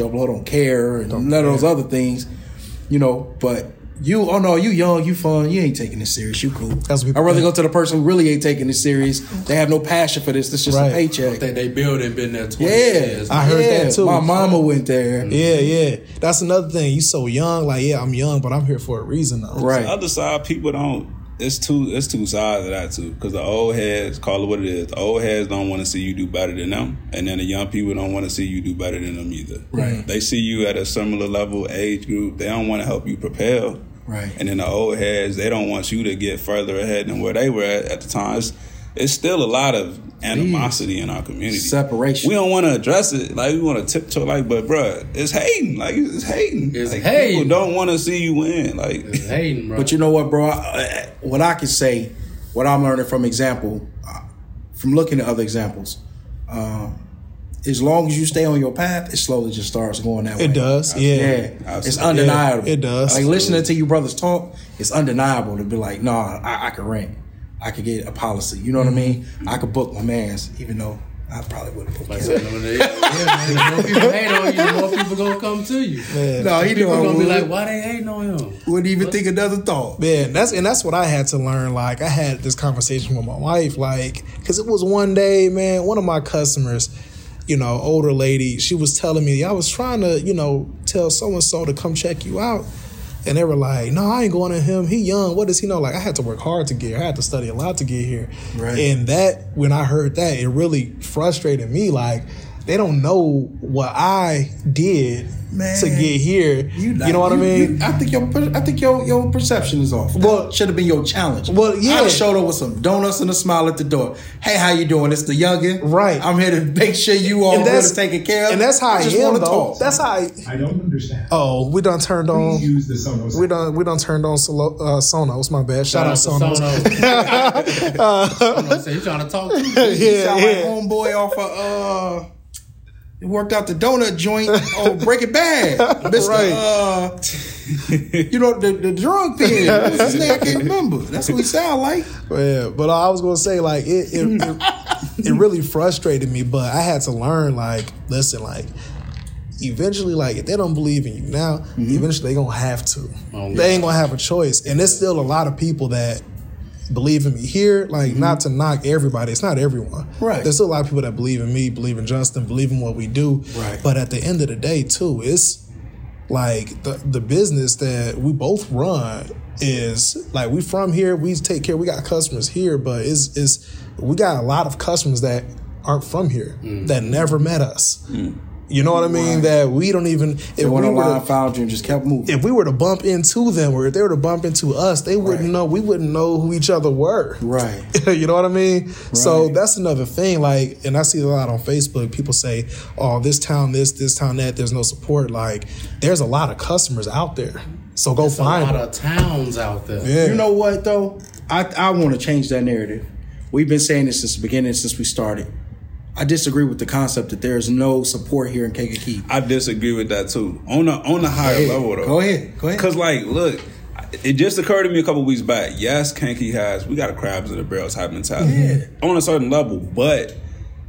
Joe Blow don't care and none of those other things, you know. But you, oh no, you young, you fun, you ain't taking this serious. You cool. That's what I'd rather think. go to the person who really ain't taking this serious. They have no passion for this. It's just Right. a paycheck. I think they build and been there 20 Yeah, years. I heard yeah. that too. My mama went there. Mm-hmm. Yeah, yeah. That's another thing. You so young, like yeah, I'm young, but I'm here for a reason though. Right. The other side, people don't. It's two. It's two sides of that too. Because the old heads, call it what it is. The old heads don't want to see you do better than them, and then the young people don't want to see you do better than them either. Right. They see you at a similar level, age group. They don't want to help you propel. Right. And then the old heads, they don't want you to get further ahead than where they were at at the time. It's, it's still a lot of animosity in our community. Separation. We don't want to address it. Like we want to tiptoe. Like, but bruh, it's hating. Like it's hating. It's like, hating. People don't want to see you win. Like It's hating, bro. But you know what, bro? I, what I can say, what I'm learning from example, uh, from looking at other examples, um, as long as you stay on your path, it slowly just starts going that way. It does, yeah. Yeah, it's undeniable. Yeah, it does. Like listening to you brothers talk, it's undeniable to be like, no, I, I can rent, I could get a policy. You know what I mean? Mm-hmm. I could book my man's, even though I probably wouldn't book him. so, when they- yeah, man, the more people hate on you, the more people gonna come to you. Man. No, he people doing gonna be like, why they hating on him? Wouldn't even think another thought. Man, that's and that's what I had to learn. Like I had this conversation with my wife, like because it was one day, man. One of my customers, you know, older lady, she was telling me I was trying to, you know, tell so and so to come check you out, and they were like, "No, I ain't going to him. He young. What does he know?" Like I had to work hard to get here. I had to study a lot to get here. Right. And that when I heard that, it really frustrated me. Like they don't know what I did Man. to get here. You, not- know what I mean? you- I think your I think your your perception is off. Well- Well, should have been your challenge. Well, yeah. I'd showed up with some donuts and a smile at the door. Hey, how you doing? It's the youngin. Right. I'm here to make sure you all and good that's taken care of. And that's how I, just am though. talk. That's how I. I don't understand. Oh, we done turned on. Please use the Sonos. We done we done turned on Solo, uh, Sonos. My bad. Shout, out Sonos. Sonos. Say, you trying to talk to me? You sound yeah, like yeah. homeboy off of uh. He worked out the donut joint on Breaking Bad. Mr. Right. Uh, you know the, the drug pen. What's his name? I can't remember. That's what he sound like. Yeah, but I was gonna say like it it, it it really frustrated me, but I had to learn like listen like eventually like if they don't believe in you now, Mm-hmm. eventually they gonna have to. Oh, they ain't gonna have a choice, and there's still a lot of people that believe in me here. Like not to knock everybody, it's not everyone. Mm-hmm. Right. There's still a lot of people that believe in me, believe in Justin, believe in what we do. Right. But at the end of the day, too, it's like the the business that we both run is like we from here we take care we got customers here but it's is we got a lot of customers that aren't from here that never met us you know what i mean that we don't even if They we went were to, found you, and just kept moving. if we were to bump into them or if they were to bump into us they wouldn't Right. know we wouldn't know who each other were Right. you know what I mean? So that's another thing. Like, and I see a lot on Facebook. People say, "Oh, this town, this, this town, that." There's no support. Like, there's a lot of customers out there. So go There's a find lot them. of towns out there. Yeah. You know what though? I I want to change that narrative. We've been saying this since the beginning, since we started. I disagree with the concept that there is no support here in Kankakee. I disagree with that too. On a on a higher level though. Go ahead. Go ahead. Cause like, look, it just occurred to me a couple weeks back. Yes, Kanky has we got a crabs in the barrel type mentality Yeah. on a certain level, but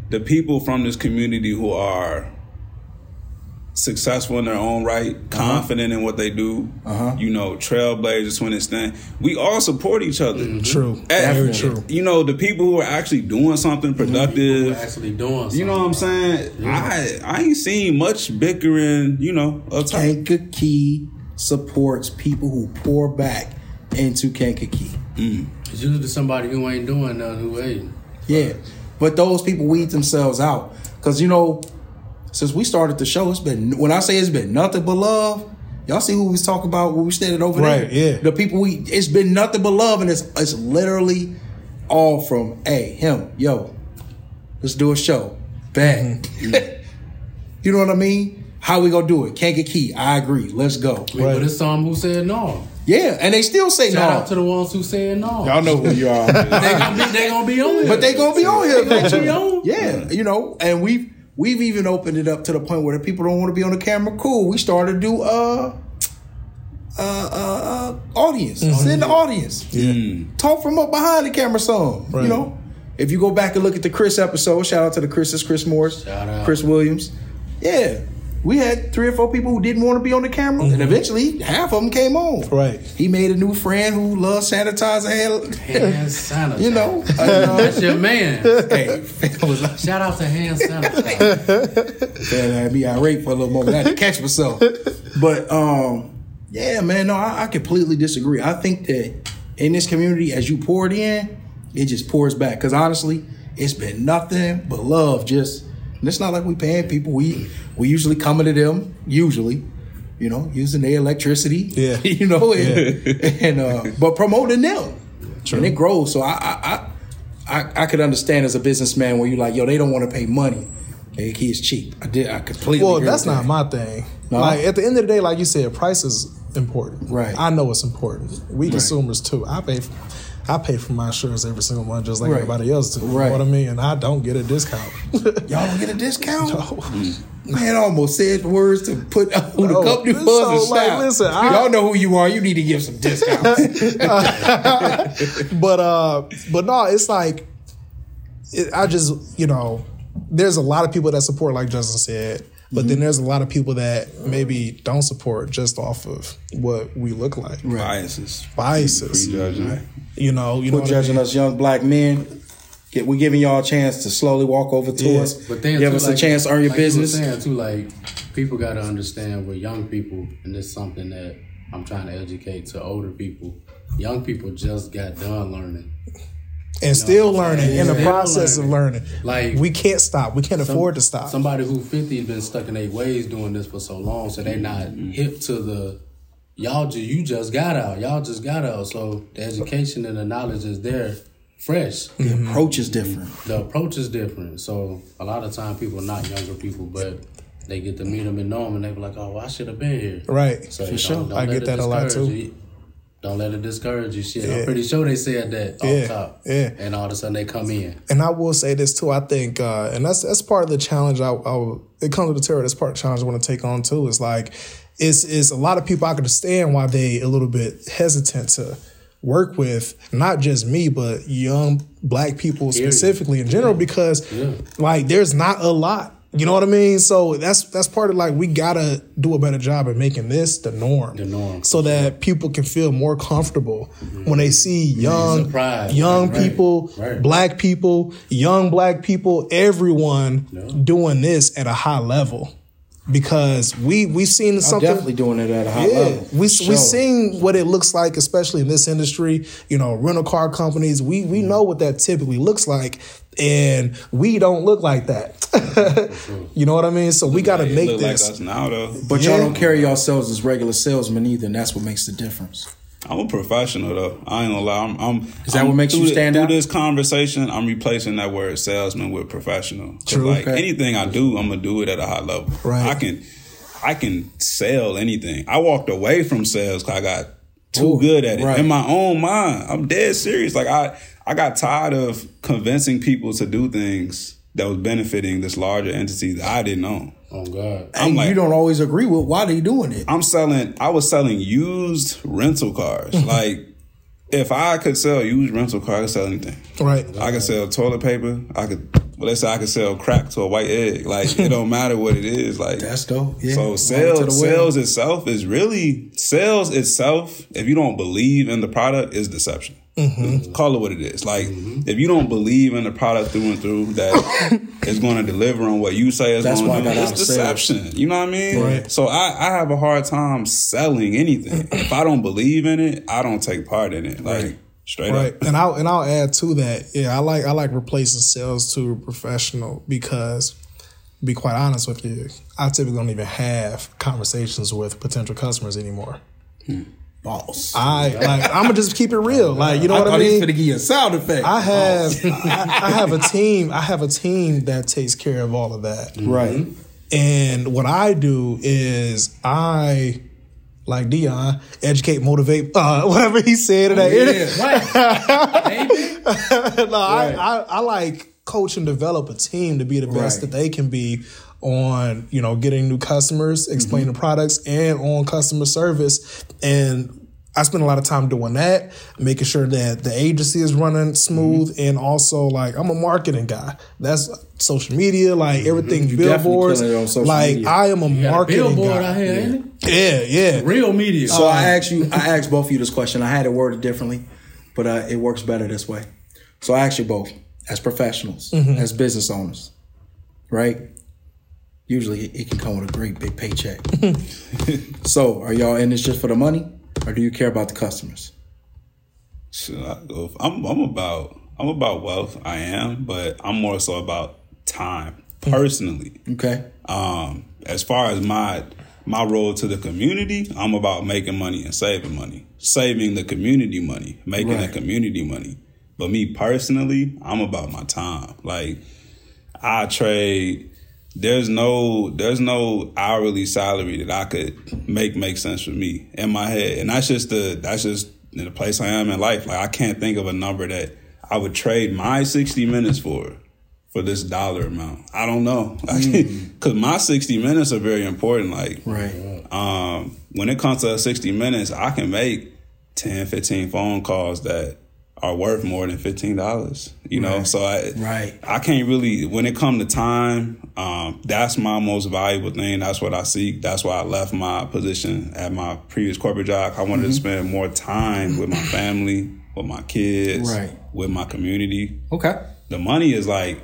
the people from this community who are successful in their own right, uh-huh. confident in what they do, Uh-huh. you know, trailblazers when it's done. we all support each other. Mm-hmm. True. At- Very true. You know, the people who are actually doing something mm-hmm. productive. We're actually doing something. You know what I'm saying? I I ain't seen much bickering, you know, of type. Kankakee supports people who pour back into Kankakee. Mm. It's usually somebody who ain't doing nothing who hating. Yeah. But those people weed themselves out. Cause you know, since we started the show, it's been when I say it's been nothing but love. Y'all see who we was talking about when we standing over Right, there? yeah. The people we it's been nothing but love, and it's it's literally all from hey, him, yo, let's do a show. Bang. Mm-hmm. you know what I mean? How we gonna do it? Kankakee. I agree. Let's go. Wait, But it's some who said no. Yeah, and they still say no. Shout no. out to the ones who said no. Y'all know who you are. they gonna be they gonna be on here. but they gonna be on here They gonna be on. Yeah, you know, and we've we've even opened it up to the point where the people don't want to be on the camera. Cool. We started to do uh uh uh, uh audience. Sit in the audience. Yeah. Talk from up behind the camera some. Right. You know? If you go back and look at the Chris episode, shout out to the Chris, it's Chris Morris, Shout out. Chris Williams. Yeah. We had three or four people who didn't want to be on the camera, and eventually half of them came on. Right. He made a new friend who loves sanitizer. Hand, Hand sanitizer. you know, uh, That's your man. hey, was like, Shout out to hand sanitizer. man, I had me irate for a little moment. I had to catch myself. But um, yeah, man, no, I, I completely disagree. I think that in this community, as you pour it in, it just pours back. Because honestly, it's been nothing but love. Just and it's not like we paying people. We we usually coming to them, usually, you know, using their electricity. Yeah. you know, and, and uh, but promoting them, and it grows. So I I. I I, I could understand as a businessman where you're like, yo, they don't want to pay money. Their kid's cheap. I did. I completely. Well, that's not that. my thing. No? Like at the end of the day, like you said, price is important. Right. I know it's important. We consumers too. I pay. For, I pay for my insurance every single month, just like Right. everybody else do. You know what I mean? And I don't get a discount. Y'all don't get a discount. Man, I almost said the words to put who the No. company was So, and like, listen, I- Y'all know who you are. You need to give some discounts. but uh, but no, it's like it, I just you know, there's a lot of people that support, like Justin said, but Mm-hmm. then there's a lot of people that maybe don't support just off of what we look like, Biases. biases. Prejudging. You know, you know, We're what I judging mean? us young black men. Get, we're giving y'all a chance to slowly walk over to Yeah. us. But then give too, us a chance to earn your like you business. saying too, like people got to understand with young people, and it's something that I'm trying to educate to older people. Young people just got done learning. And still learning in the Still process of learning. Like We can't stop. We can't afford to stop. Somebody who 50 has been stuck in their ways doing this for so long, so they're not hip to the y'all. Just you just got out. Y'all just got out. So the education and the knowledge is there, fresh. The mm-hmm. approach is different. The approach is different. So a lot of time people are not younger people, but they get to meet them and know them, and they be like, "Oh, well, I should have been here." right. So For sure. I get that a lot, too. you. Don't let it discourage you. Shit, Yeah. I'm pretty sure they said that off Yeah, top. yeah. And all of a sudden they come in. And I will say this too. I think, uh, and that's that's part of the challenge. I, I it comes with the terror. That's part of the challenge I want to take on too. Is like, it's it's a lot of people. I can understand why they a little bit hesitant to work with not just me, but young black people specifically in general, because like there's not a lot. You know what I mean? So that's that's part of like we gotta do a better job at making this the norm, The norm, so that people can feel more comfortable mm-hmm. when they see young surprised. young Right, people, right. black people, young black people, everyone doing this at a high level. Because we we seen I'm something definitely doing it at a high yeah, level. we For we sure. seen what it looks like, especially in this industry. You know, rental car companies. We we mm-hmm. know what that typically looks like, and we don't look like that. you know what I mean? So we got to They make look like this. us now though. But Yeah. y'all don't carry yourselves as regular salesmen either, and that's what makes the difference. I'm a professional though. I ain't gonna lie. I'm. I'm Is that I'm- what makes you through the- stand through this conversation, I'm replacing that word salesman with professional. True. Like Okay. anything I do, I'm gonna do it at a high level. Right. I can, I can sell anything. I walked away from sales because I got too Ooh, good at it right. in my own mind. I'm dead serious. Like I, I got tired of convincing people to do things that was benefiting this larger entity that I didn't own. Oh God. I'm and like- you don't always agree with why they doing it. I'm selling. I was selling used rental cars. like, if I could sell used rental cars, I could sell anything. Right. I could sell toilet paper. I could. Well, let's say I could sell crack to a white egg. Like, it don't matter what it is. Like, That's dope. Yeah. so sales, the sales itself is really sales itself. If you don't believe in the product, is deception. Mm-hmm. Call it what it is. Like mm-hmm. if you don't believe in the product through and through that it's going to deliver on what you say it's That's going to got do, it's of sales. deception. You know what I mean? Right. So I, I have a hard time selling anything. Mm-hmm. if I don't believe in it, I don't take part in it. Like straight Right, up. and I'll and I'll add to that. Yeah, I like I like replacing sales to a professional because, to be quite honest with you, I typically don't even have conversations with potential customers anymore. Hmm. Boss. I like I'm gonna just keep it real. Like you know I what I thought he was mean. gonna give you a sound effect. I have I, I have a team. I have a team that takes care of all of that. right. And what I do is I, like Dion, educate, motivate, uh, whatever he said in that interview. What? Baby? no, I, I, I like coach and develop a team to be the best Right. that they can be on, you know, getting new customers, explaining Mm-hmm. products, and on customer service. And I spend a lot of time doing that, making sure that the agency is running smooth, Mm-hmm. and also like I'm a marketing guy. That's social media, like everything, Mm-hmm. You billboards. it on social like media. I am a You got a marketing billboard guy. out here, ain't it? Yeah, yeah. Real media. So I asked you, I asked both of you this question. I had it worded differently, but uh, it works better this way. So I asked you both, as professionals, as business owners, right? Usually it, can come with a great big paycheck. so are y'all in this just for the money, or do you care about the customers? So I go- I'm I'm about I'm about wealth. I am, but I'm more so about time personally. Okay. Um, as far as my my role to the community, I'm about making money and saving money, saving the community money, making Right. the community money. But me personally, I'm about my time. Like I trade. There's no there's no hourly salary that I could make make sense for me in my head, and that's just the that's just the place I am in life. Like I can't think of a number that I would trade my 60 minutes for for this dollar amount. I don't know because my 60 minutes are very important. Like Right. um, when it comes to 60 minutes, I can make 10, 15 phone calls that are worth more than $15, you know? Right. So I, Right. I can't really, when it come to time, um, that's my most valuable thing. That's what I seek. That's why I left my position at my previous corporate job. I wanted to spend more time with my family, with my kids, Right. with my community Okay. the money is like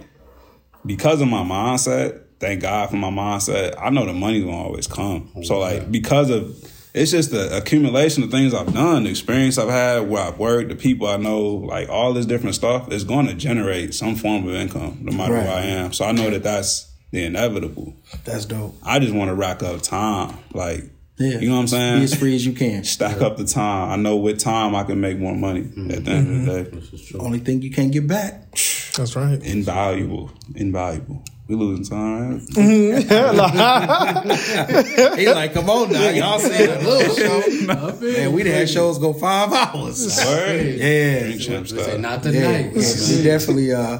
because of my mindset. Thank God for my mindset. I know the money's gonna always come. So like because of it's just the accumulation of things I've done, the experience I've had, where I've worked, the people I know, like all this different stuff is going to generate some form of income, no matter Right. where I am. So I know that that's the inevitable. That's dope. I just want to rack up time, like Yeah. you know what I'm saying? Be as free as you can. Stack up the time. I know with time I can make more money at the end of the day. This is true. Only thing you can't get back. That's right. Invaluable, invaluable. We losing time, right? He like, come on now, y'all see a little show. I feel Man, we done had shows go five hours. Word. Yeah. Drink champ They say style. not Yeah, tonight. we definitely. Uh,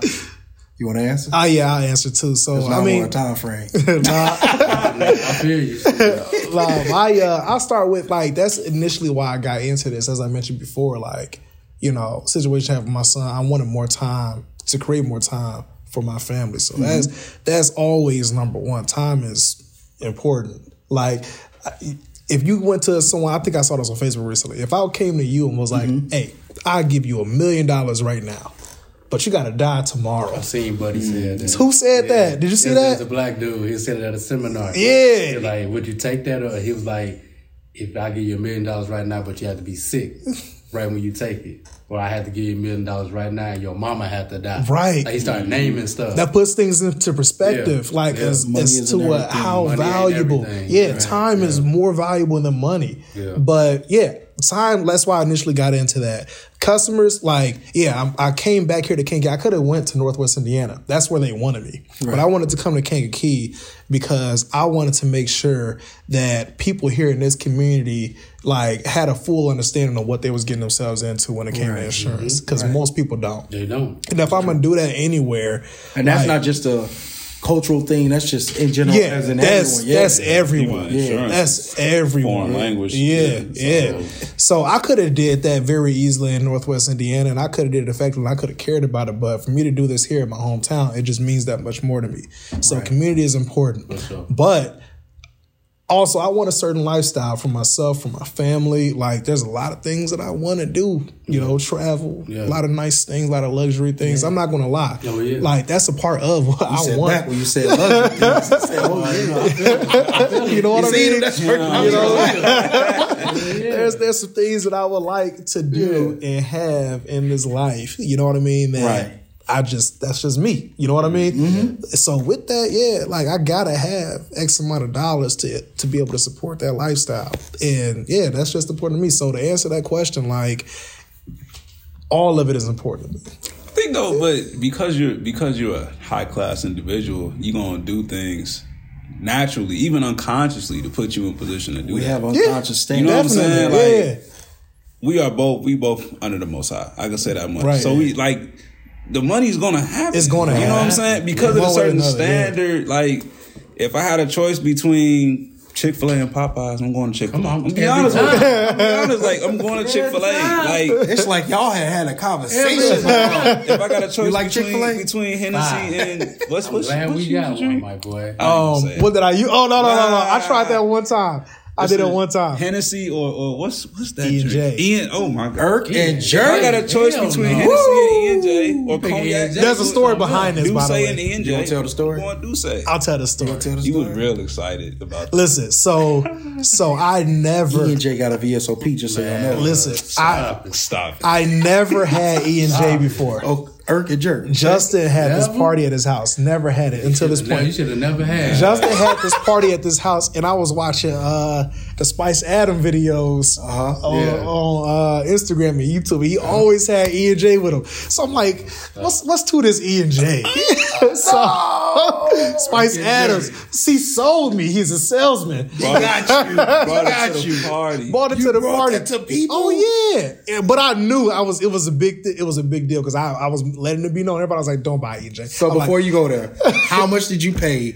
you want to answer? Ah, yeah, I'll answer too. So I not mean, on a time frame. nah, I feel you. um, I uh, I'll start with like that's initially why I got into this. As I mentioned before, like you know, situation I have with my son, I wanted more time to create more time for my family. So that's that's always number one. Time is important. Like I- if you went to someone, I think I saw this on Facebook recently. If I came to you and was like, "Hey, I'll give you a million dollars right now, but you got to die tomorrow." I seen Buddy said that. Who said that? Did you see It was that? a black dude. He said it at a seminar. Yeah. He was like, would you take that? Or he was like, if I give you a million dollars right now, but you have to be sick right when you take it. Or I had to give you a million dollars right now and your mama had to die. Right. Like he started naming stuff. that puts things into perspective, Yeah. like Yeah. as, Money as to uh, everything. how Money valuable. Yeah, Right. time is more valuable than money. Yeah. But yeah, time. That's why I initially got into that. Customers, like, yeah, I, I came back here to Kankakee. I could have went to Northwest Indiana. That's where they wanted me, but I wanted to come to Kankakee because I wanted to make sure that people here in this community like had a full understanding of what they was getting themselves into when it came to insurance. Mm-hmm. Because most people don't. they don't. And if I'm gonna do that anywhere, And that's like, not just a cultural thing. That's just in general. yeah, as in that's everyone. Yeah. that's everyone. Even insurance That's everyone. foreign language. Yeah, Yeah, yeah. So I could have did that very easily in Northwest Indiana, and I could have did it effectively. I could have cared about it, but for me to do this here in my hometown, it just means that much more to me. So community is important, sure. but. Also, I want a certain lifestyle for myself, for my family. Like, there's a lot of things that I want to do. You know, travel, Yeah. a lot of nice things, a lot of luxury things. I'm not going to lie. Oh, yeah. Like, that's a part of what You I said want. back when you said love. you said, oh. You know what I You seen mean? That's. You know, there's there's some things that I would like to do and have in this life. You know what I mean? That Right. I just that's just me. You know what I mean? Mm-hmm. Mm-hmm. So with that, yeah, like I gotta have X amount of dollars to to be able to support that lifestyle. And yeah, that's just important to me. So to answer that question, like all of it is important to me. I think though, but because you're because you're a high class individual, you're gonna do things naturally, even unconsciously, to put you in position to do We that. have unconscious You know what I'm saying? Definitely, Like, we are both we both under the most high. I can say that much. Right. So we like the money's gonna happen. It's gonna You know what I'm saying? Because of a certain another, yeah. standard. Like if I had a choice between Chick Fil A and Popeyes. I'm going to Chick Fil A. Come on, I'm be every honest with you. I'm be honest. Like I'm going to Chick Fil A. Like It's like y'all had had a conversation. if I got a choice You like between, Chick-fil-A? between Hennessy and what's I'm what's, glad what's we you got one, my boy. Um, gonna say it. what did I use? Oh no, no, no, no! I tried that one time. I did it Listen, one time. Hennessy or, or what's what's that? E and drink? J. Ian. Oh my god. Irk Yeah. and I got a choice Hell between no. Hennessy and E and J or cognac. E&J. There's a story behind this, by the Duce and way. E and You J. wanna tell the story? Going Duce. I'll tell the story. Tell the You was real excited about that. Listen, so so I never E and J got a VSOP, just so y'all know. listen. I Stop it. Stop it. I never had E and J before. Oh, Irk and Jerk. Justin had this party at his house. Never had it until this No, you should have never had. Justin had this party at this house, and I was watching uh, the Spice Adam videos Uh-huh. on, Yeah. on uh, Instagram and YouTube. He always had E and J with him. So I'm like, let's let's do this E and J. so Spice Adams, he sold me. He's a salesman. Brought got you. Brought got it to you. the party. Brought it You to the party that to people? Oh yeah. Yeah, but I knew I was. It was a big. Th- it was a big deal because I, I was letting it be known. Everybody was like, "Don't buy EJ." So I'm like, before you go there, how much did you pay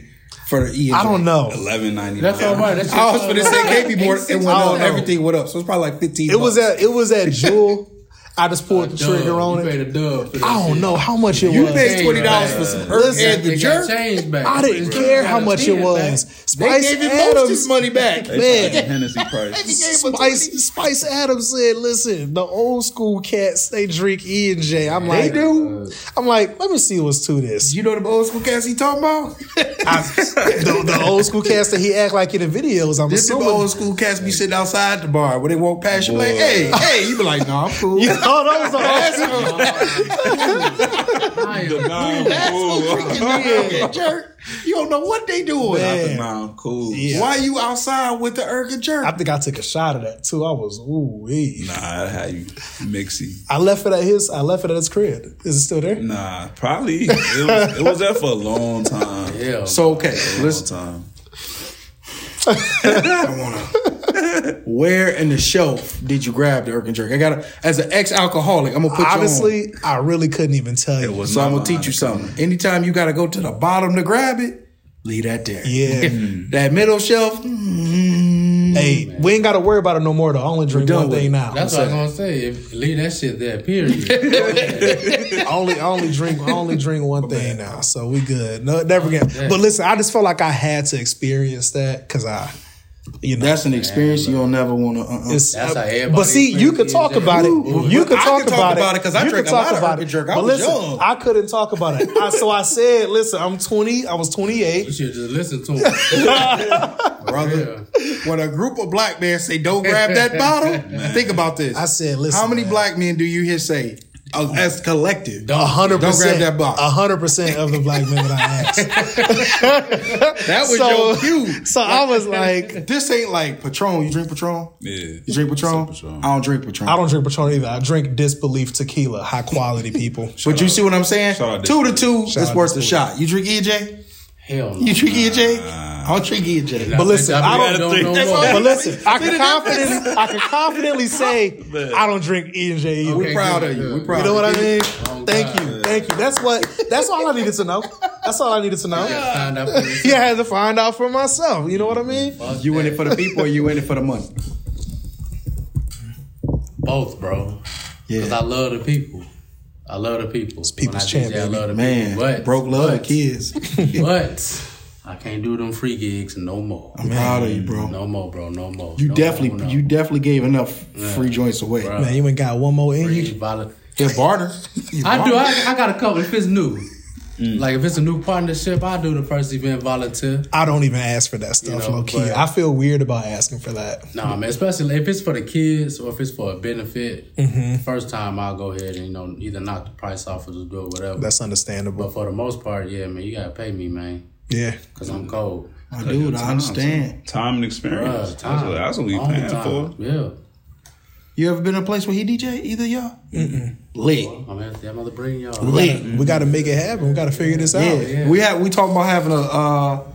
for the and J? I don't know. Eleven ninety That's all right. That's I was going to say can't be more. It went I up. Everything went up, so it's probably like fifteen. It was at. It was at Jewel. I just pulled the trigger on you it. paid a dub. For that I don't shit. know how much it You was. You paid twenty dollars for some Listen, Irk and the Jerk. change back. I didn't care how much it was. They Spice gave him most of Adams. his money back. Man. man. Spice, Spice Adams said, "Listen, the old school cats they drink E and J." I'm like, They like, do. I'm like, let me see what's to this. You know the old school cats he talking about? I, the, the old school cats that he act like in the videos. I'm This the old school cats be sitting outside the bar when they walk past you like, hey, hey, you be like, no, I'm cool. You that was are old school. The non jerk. You don't know what they doing. Man. The non cool. Yeah. Why you outside with the Irk Jerk? I think I took a shot of that too. I was ooh wee. Nah, that's how you mixy. I left it at his. I left it at his crib. Is it still there? Nah, probably. It was, it was there for a long time. Yeah. so okay, Long listen. time. I wanna. Where in the shelf did you grab the Irk and Jerk? I gotta, as an ex-alcoholic, I'm gonna put you on. Honestly, I really couldn't even tell you. It was So I'm gonna teach you something. Anytime you gotta go to the bottom to grab it, leave that there. Yeah. that middle shelf. mm, hey, we ain't got to worry about it no more. Though. I only drink done one with thing it. now. That's what I'm gonna say. If, leave that shit there. Period. I only, I only drink, I only drink one thing now. So we good. No, never again. But listen, I just felt like I had to experience that because I, you know, That's an experience you don't never want to. Uh-uh. It's, That's how everybody but see, you could talk about it. You could talk about, about it 'cause I You drank a lot talk of about it. Jerk. I But was listen, young. I couldn't talk about it. I, so I said, listen, I'm 20. I was 28." You should just listen to him. brother. When a group of black men say don't grab that bottle, think about this. I said, listen, How many man. black men do you hear say as collective? A hundred Don't percent. grab that bottle. A hundred percent of the black men that I asked. That was So- your cue. So I was like, This ain't like Patron. You drink Patron? Yeah. You drink Patron? Patron. I don't drink Patron. I don't drink Patron either. I drink Disbelief Tequila, high quality people. But you see what I'm saying? Two to two, Shout it's out worth a shot. You drink EJ? Hell no. You drink EJ? I don't drink EJ. But listen, I don't. don't know That's more. all- But listen, I can confidently, I can confidently say I don't drink E and J either. We're proud good, of you. We're proud You know what I mean? Oh, Thank God. you, thank you. That's what. That's all I needed to know. That's all I needed to know. Find out. Yeah, I had to find out for myself. You know what I mean? Fuck You in it for the people or you in it for the money? Both, bro. Because I love the people. I love the people. people's When champ, DJ, I love the Man, people. But, broke love but, the kids. But I can't do them free gigs no more. I'm proud of you, bro. No more, bro. No more. You no definitely, more, no. you definitely gave enough free joints away. Bruh. Man, you ain't got one more in Free you. vol- Yeah, barter. I do. I, I got a couple. If it's new, Mm. like if it's a new partnership, I do the first event volunteer. I don't even ask for that stuff, know, low key. I feel weird about asking for that. Nah, man. Especially if it's for the kids or if it's for a benefit. Mm-hmm. First time I'll go ahead and you know either knock the price off or just do it, whatever. That's understandable. but for the most part, yeah, man, you gotta pay me, man, Yeah. because I'm cold. I do. I understand. Time and experience. Bruh, time. that's what we paying time. for. Yeah. You ever been in a place where he DJ? Either y'all? Mm-mm. Lit. I'm gonna, I'm bring y'all. Lit. We got to make it happen. We got to figure this out. Yeah. yeah. We have we talking about having a uh,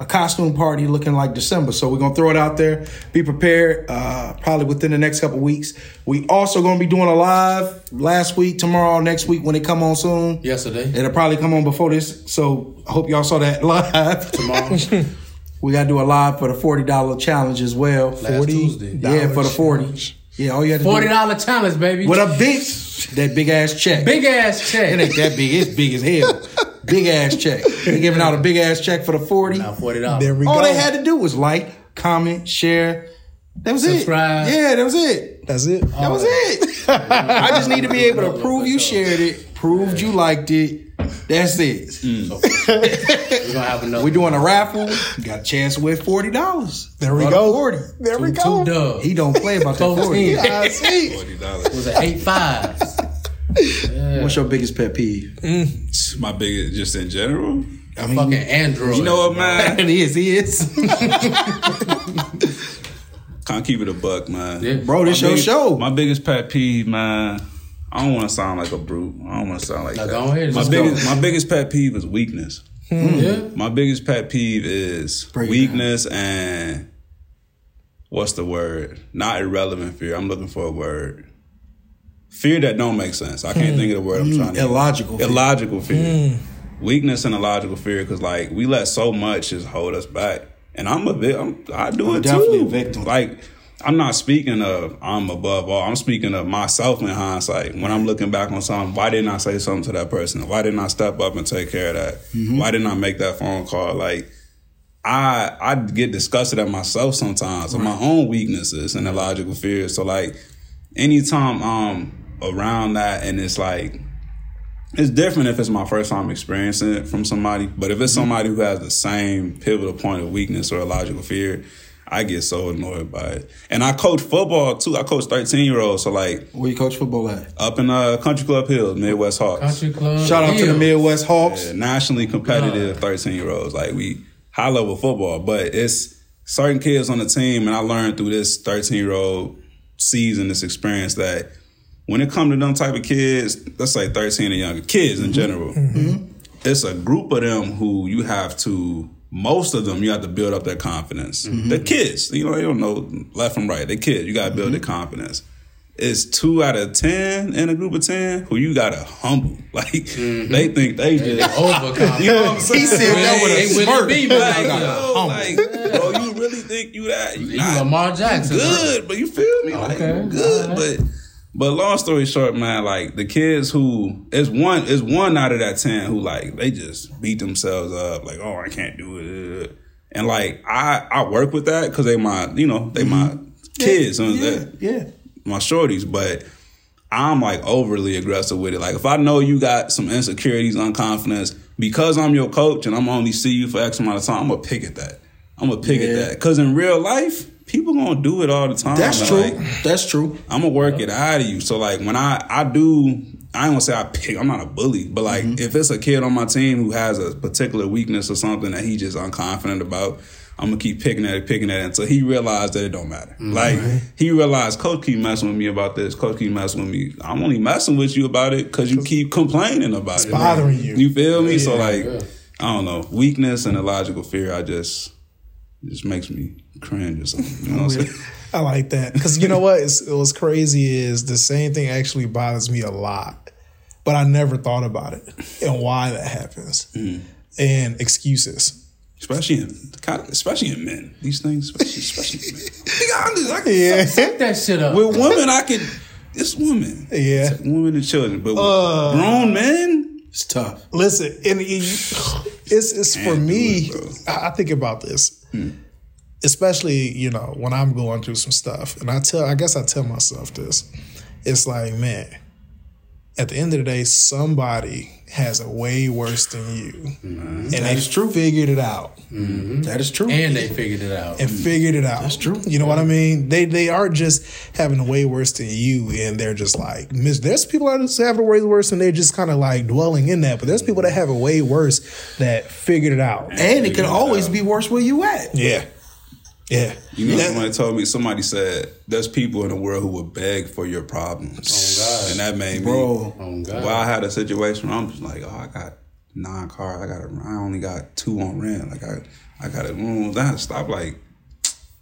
a costume party looking like December. So we're gonna throw it out there. Be prepared. Uh, probably within the next couple weeks. We also gonna be doing a live last week, tomorrow, next week when it come on soon. Yesterday, It'll probably come on before this. So I hope y'all saw that live. tomorrow. We got to do a live for the forty dollar challenge as well. Last Tuesday. Yeah, for the forty. challenge. Yeah, all you have to Forty dollar dollar challenge, baby. with a big that big ass check. big ass check. It ain't that big. It's big as hell. big ass check. They giving out a big ass check for the forty. Now forty dollars. There we All go. they had to do was like, comment, share. That was Subscribe. it. Yeah, that was it. That's it. That was it. I just need to be able to prove you shared it, proved you liked it. That's it. Mm. We're gonna have another. We're doing a raffle. Got a chance to win forty dollars. There we go. Forty. There we go. two dubs. He don't play about that forty. I see. Forty dollars. was an eight fives. What's your biggest pet peeve? Mm. My biggest, just in general. I mean, Fucking Android. You know what, man? it is. He is. Can't keep it a buck, man. Yeah. Bro, this My your biggest- show. My biggest pet peeve, man. I don't want to sound like a brute. I don't want to sound like Now that. my biggest, go. my biggest pet peeve is weakness. Hmm. Hmm. Yeah. My biggest pet peeve is Break weakness and what's the word? Not irrelevant fear. I'm looking for a word. Fear that don't make sense. I can't hmm. think of the word I'm mm-hmm. trying to. illogical fear. Illogical fear. Weakness and illogical fear because like we let so much just hold us back. And I'm a bit. I'm, I do I'm it definitely too. a victim. Like I'm not speaking of I'm above all. I'm speaking of myself in hindsight. When I'm looking back on something, why didn't I say something to that person? Why didn't I step up and take care of that? Mm-hmm. Why didn't I make that phone call? Like I I get disgusted at myself sometimes of my own weaknesses and illogical fears. So like anytime I'm around that and it's like it's different if it's my first time experiencing it from somebody, but if it's somebody who has the same pivotal point of weakness or illogical fear, I get so annoyed by it. And I coach football too. I coach 13 year olds. So like Where you coach football at? up in uh Country Club Hills, Midwest Hawks. Country club. Shout out to the Midwest Hawks. Yeah, nationally competitive 13 year olds. Like we high level football, but it's certain kids on the team, and I learned through this 13 year old season, this experience that when it comes to them type of kids, let's say 13 and younger, kids in mm-hmm. general, mm-hmm. Mm-hmm. it's a group of them who you have to. Most of them, you have to build up their confidence. Mm-hmm. They're kids, you know, they don't know left from right. They're kids. You got to build their mm-hmm. confidence it's two out of ten in a group of ten who you gotta humble. Like mm-hmm. they think they just Overconfident. you know what I'm saying? He said that with a Hey, will it smirk. be, Like? Yo, like, bro, you really think you that? You, You not Lamar Jackson. good, but you feel me? Like Okay. you good, but but long story short, man, like the kids who it's one it's one out of that ten who like they just beat themselves up, like oh I can't do it, and like I I work with that because they my you know they my mm-hmm. kids, and Yeah, that- yeah. my shorties, but I'm like overly aggressive with it. Like if I know you got some insecurities, unconfidence, because I'm your coach and I'm only see you for X amount of time, I'm gonna pick at that. I'm gonna pick Yeah. at that. Cause in real life, people gonna do it all the time. That's And, true. That's true. I'm gonna work it out of you. So like when I I do, I ain't gonna say I pick. I'm not a bully, but like Mm-hmm. if it's a kid on my team who has a particular weakness or something that he just unconfident about, I'm gonna keep picking at it, picking at it until he realized that it don't matter. Mm-hmm. Like he realized, coach keep messing with me about this. Coach keep messing with me. I'm only messing with you about it because you keep complaining about it. bothering you. You feel me? so like, Yeah. I don't know, weakness and illogical fear. I just it just makes me cringe or something. You know what I'm saying? I like that because you know what? It's, it was crazy. Is the same thing actually bothers me a lot, but I never thought about it and why that happens and excuses. especially in especially in men. These things, especially, especially in men. I'm just, I can, Yeah, Fuck that shit up. With women, I can. It's women. yeah. Women and children, but with Uh. grown men, It's tough. Listen, and it- it's it's for me. it. I I think about this, especially you know when I'm going through some stuff, and I tell. I guess I tell myself this. It's like, man, at the end of the day, somebody has it way worse than you, mm-hmm. and they is true. figured it out mm-hmm. That is true. and they figured it out. and mm. figured it out. That's true. You know what I mean? They they aren't just having it way worse than you, and they're just like mis- there's people that just have it way worse, and they're just kind of like dwelling in that. But there's people that have it way worse that figured it out. and it can always be worse where you at. Yeah, yeah. you know, That- somebody told me. Somebody said there's people in the world who would beg for your problems, Oh, God. and that made me. Bro. Oh, God. Well, I had a situation where I'm just like, oh, I got nine cars. I got, a, I only got two on rent. Like I, I got a room. I had to stop. Like,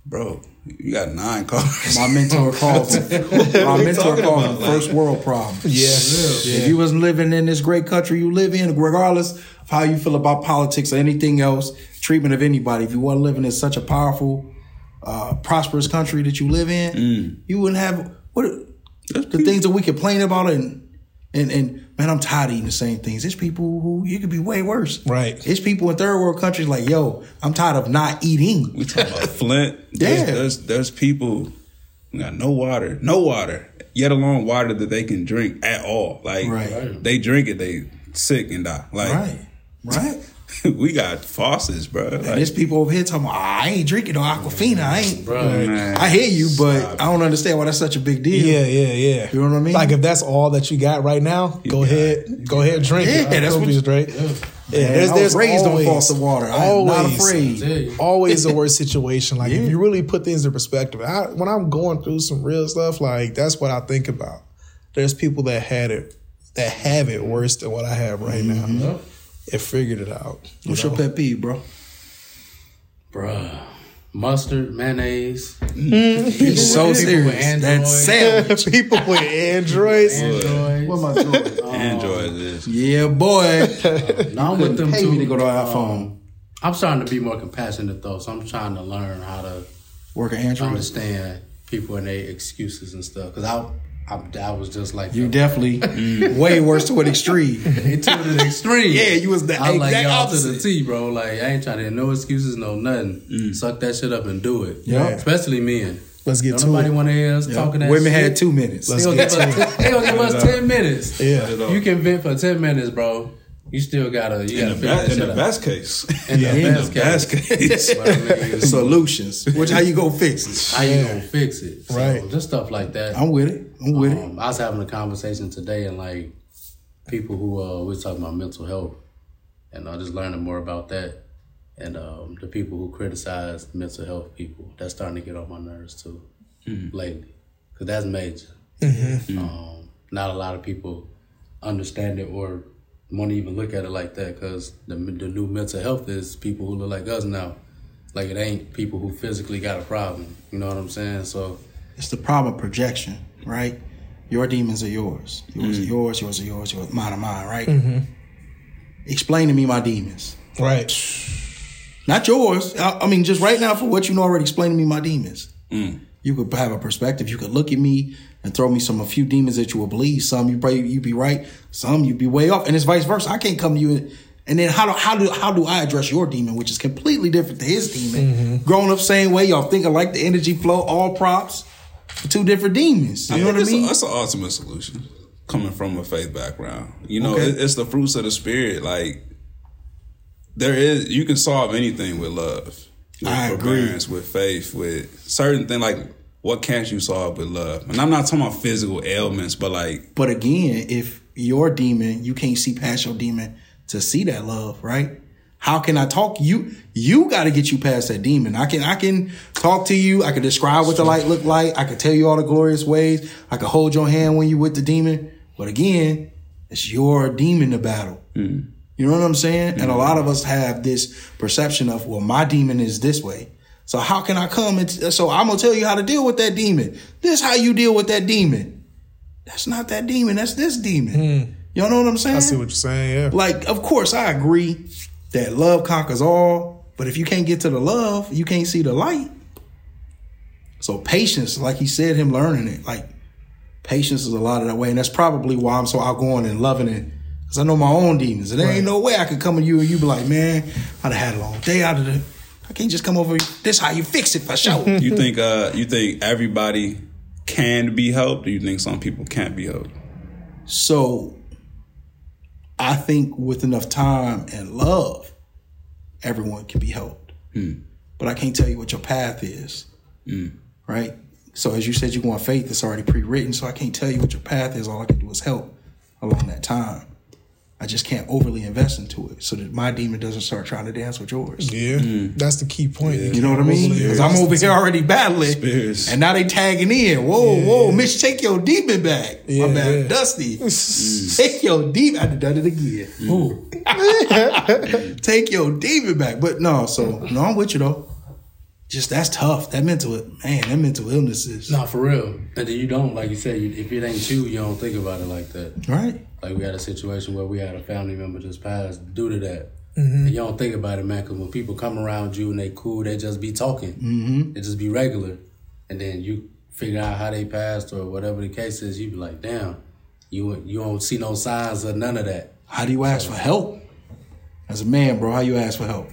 bro, you got nine cars. My mentor calls it. My mentor talking calls like- first world problem. Yeah. If you wasn't living in this great country you live in, regardless of how you feel about politics or anything else, treatment of anybody, if you wasn't living in such a powerful, uh, prosperous country that you live in, Mm. you wouldn't have what the things that we complain about and and and man, I'm tired of eating the same things. There's people who you could be way worse. Right. It's people in third world countries like, yo, I'm tired of not eating. We talking about Flint. There's, Yeah. there's there's people who got no water, no water, yet alone water that they can drink at all. Like Right. they drink it, they sick and die. Like Right. Right. we got faucets, bro. And Like, there's people over here talking about, "Ah, I ain't drinking no Aquafina. I ain't. Bro, man, I hear you, but I don't understand why that's such a big deal. Yeah, yeah, yeah. You know what I mean? Like if that's all that you got right now, go got ahead, go ahead, drink Yeah, it. that's what be you- straight. Yeah, Man, there's, I was there's raised always, on faucet water. I am not always, afraid. tell always a worse situation. Like Yeah. if you really put things in perspective, I, when I'm going through some real stuff, like that's what I think about. There's people that had it, that have it worse than what I have right Mm-hmm. now. It figured it out. you What's know? your pet peeve, bro? Bruh. Mustard, mayonnaise, Mm. He's so people with serious. Android. That sandwich. people with androids. Android. What am I doing? Android is. yeah, boy. Now I'm with them Pay too. me to go to Um, iPhone. I'm starting to be more compassionate though, so I'm trying to learn how to Work an Android. understand people and their excuses and stuff. Cause I, I, I was just like You definitely way worse to an extreme. it to the extreme. Yeah, you was the I was like exact y'all to the opposite. T, bro. Like I ain't trying to hear no excuses, no nothing. Suck that shit up and do it. Yeah. especially men. Let's get Don't to nobody it. want to hear us talking that Women shit. had two minutes. Let's They gonna, get give to it. us, they gonna give us ten minutes. Yeah. You can vent for ten minutes, bro. You still gotta you In gotta the, figure best, that in shit the out. best case. In the In best the best case. case. But I mean, Solutions. Which how you gonna fix it? how you gonna fix it? So, Right. Just stuff like that. I'm with it. I'm with it. Um, I was having a conversation today, and like people who uh, we was talking about mental health, and I uh, just learning more about that, and um, the people who criticize mental health people. That's starting to get on my nerves too, lately, because that's major. Um, not a lot of people understand it or want to even look at it like that, because the the new mental health is people who look like us now. Like it ain't people who physically got a problem. You know what I'm saying? So It's the problem of projection, right? Your demons are yours. Yours are mm. yours, yours are yours, yours, mine are mine, right? Mm-hmm. Explain to me my demons. Right. Not yours. I, I mean, just right now, for what you know already, explain to me my demons. Mm. You could have a perspective. You could look at me and throw me some a few demons that you will believe. Some you pray you be right. Some you be way off, and it's vice versa. I can't come to you and, and then how do how do how do I address your demon, which is completely different to his demon? Mm-hmm. Growing up same way, y'all thinking like the energy flow, all props for two different demons. You know what I mean? A, that's an ultimate solution. Coming from a faith background, you know, Okay. it, it's the fruits of the spirit. Like there is, you can solve anything with love, with I agree. with faith, with certain thing. Like what can't you solve with love? And I'm not talking about physical ailments, but like But again, if your demon, you can't see past your demon to see that love, right? How can I talk you? You got to get you past that demon. I can I can talk to you. I can describe what the light look like. I can tell you all the glorious ways. I can hold your hand when you with the demon. But again, it's your demon to battle. Hmm. You know what I'm saying? And a hmm. lot of us have this perception of, well, my demon is this way. So how can I come and t- so I'm gonna tell you how to deal with that demon. This how you deal with that demon. That's not that demon. That's this demon. Hmm. Y'all know what I'm saying? I see what you're saying. Yeah. like, of course, I agree that love conquers all. But if you can't get to the love, you can't see the light. So patience, like he said, him learning it, like patience is a lot of that way, and that's probably why I'm so outgoing and loving it. Cause I know my own demons, and there ain't no way I could come to you and you be like, man, I'd have had a long day out of the. I can't just come over. This how you fix it for sure. you think, uh, you think everybody can be helped, or you think some people can't be helped? So I think with enough time and love, everyone can be helped. But I can't tell you what your path is. Right? So as you said, you want faith, it's already pre-written. So I can't tell you what your path is. All I can do is help along that time. I just can't overly invest into it so that my demon doesn't start trying to dance with yours. Yeah. Mm. That's the key point. You know what I mean? Because I'm over here already battling, Spirits. and now they tagging in. Whoa, whoa, Mitch, take your demon back. Yeah, My bad, yeah. Dusty. Mm. take your demon. I done done it again. Ooh. take your demon back. But no, so no, I'm with you though. just that's tough. That mental man, that mental illness is Nah, for real. And then you don't, like you said, you, if it ain't you, you don't think about it like that. right. Like we had a situation where we had a family member just pass due to that. And you don't think about it, man, because when people come around you and they cool, they just be talking. Mm-hmm. They just be regular. And then you figure out how they passed or whatever the case is, you be like, damn, you you don't see no signs of none of that. How do you ask for help? As a man, bro, how you ask for help?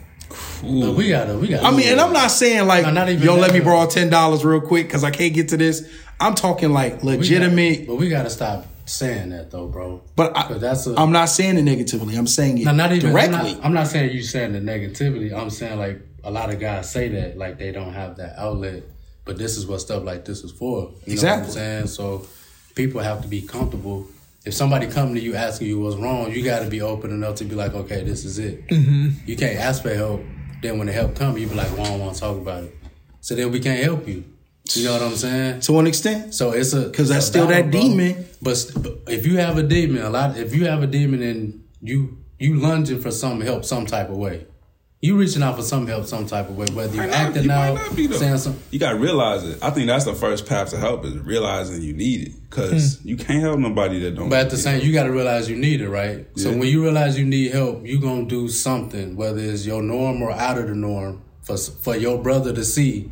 But we gotta, we gotta. I mean, and I'm not saying like, No, not even yo, let me borrow ten dollars real quick because I can't get to this. I'm talking like We gotta- legitimate, but we gotta stop saying that though, bro. but I, that's a, I'm not saying it negatively. I'm saying it No, not even directly. I'm not, I'm not saying you saying the negativity. I'm saying like a lot of guys say that like they don't have that outlet, but this is what stuff like this is for. You know what Exactly. I'm saying? So people have to be comfortable. If somebody come to you asking you what's wrong, you got to be open enough to be like, okay, this is it. Mm-hmm. You can't ask for help. Then when the help come, you be like, well, I don't want to talk about it. So then we can't help you. You know what I'm saying? to an extent. So it's a because that's a still that bro. demon. But, but if you have a demon, a lot. If you have a demon and you you lunging for some help, some type of way, you reaching out for some help, some type of way, whether you Might not- acting you might out, not saying some. You gotta realize it. I think that's the first path to help is realizing you need it. Cause you can't help nobody that don't. Hmm. But at the same, it. you got to realize you need it, right? So when you realize you need help, you gonna do something, whether it's your norm or out of the norm, for for your brother to see.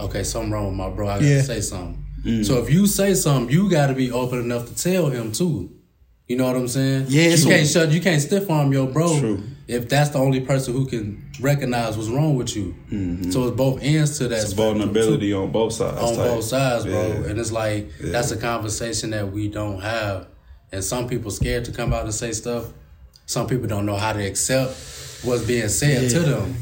Okay, something wrong with my bro. I gotta Yeah. say something. Mm. So if you say something, you got to be open enough to tell him too. You know what I'm saying? Yeah, you can't shut. You can't stiff arm your bro True. if that's the only person who can recognize what's wrong with you. Mm-hmm. So it's both ends to that. it's spectrum, too vulnerability on both sides. on type. both sides, bro. Yeah. And it's like that's a conversation that we don't have. And some people scared to come out and say stuff. Some people don't know how to accept what's being said to them.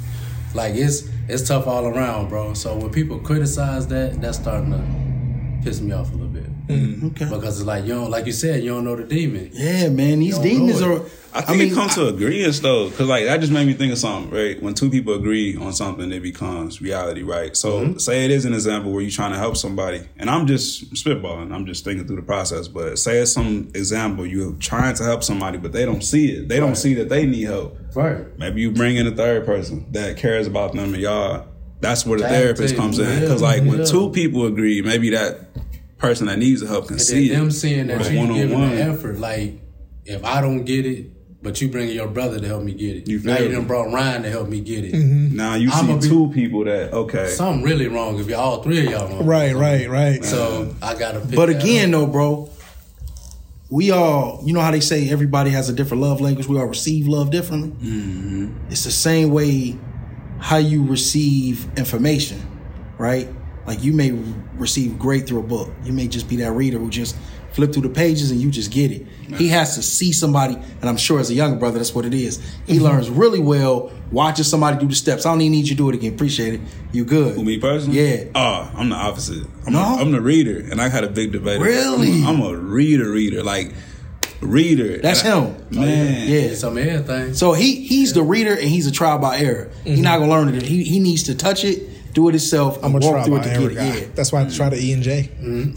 Like it's it's tough all around, bro. So when people criticize that, that's starting to piss me off a little bit. Okay. Because it's like you don't like you said, you don't know the demon. Yeah, man, these Don't demons know are. I think mean, it comes to agreeance though, because like that just made me think of something, right? When two people agree on something, it becomes reality, right? So Mm-hmm. say it is an example where you're trying to help somebody, and I'm just spitballing, I'm just thinking through the process, but say it's some example you're trying to help somebody, but they don't see it, they don't see that they need help. Right. Maybe you bring in a third person that cares about them, and y'all. That's where the Tag therapist comes in, because like when two people agree, maybe that person that needs the help can And see then them it. seeing that Right. you giving One-on-one. the effort. Like if I don't get it, but you bringing your brother to help me get it. You now feel you me? done brought Ryan to help me get it. Now you I'ma see be- two people that okay, Something really wrong if y'all all three of y'all wrong. Right, right, right. So I gotta. Pick But that again, up. though, bro, we all, you know how they say everybody has a different love language. We all receive love differently. Mm-hmm. It's the same way how you receive information, right? Like you may receive great through a book. You may just be that reader who just flip through the pages and you just get it. He has to see somebody, and I'm sure as a younger brother, that's what it is. He Mm-hmm. learns really well watching somebody do the steps. I don't even need you to do it again. Appreciate it. You good? Who, me personally? Yeah. Oh, I'm the opposite. I'm, No? a, I'm the reader, and I had a big debate. Really? I'm a reader, reader, like reader. That's I- him. man. Yeah. some everything. So he he's the reader and he's a trial by error. He's not gonna learn it. He he needs to touch it, do it himself, I'm gonna walk try through it to error get guy. it. Yeah. That's why I try to E and J. Mm-hmm.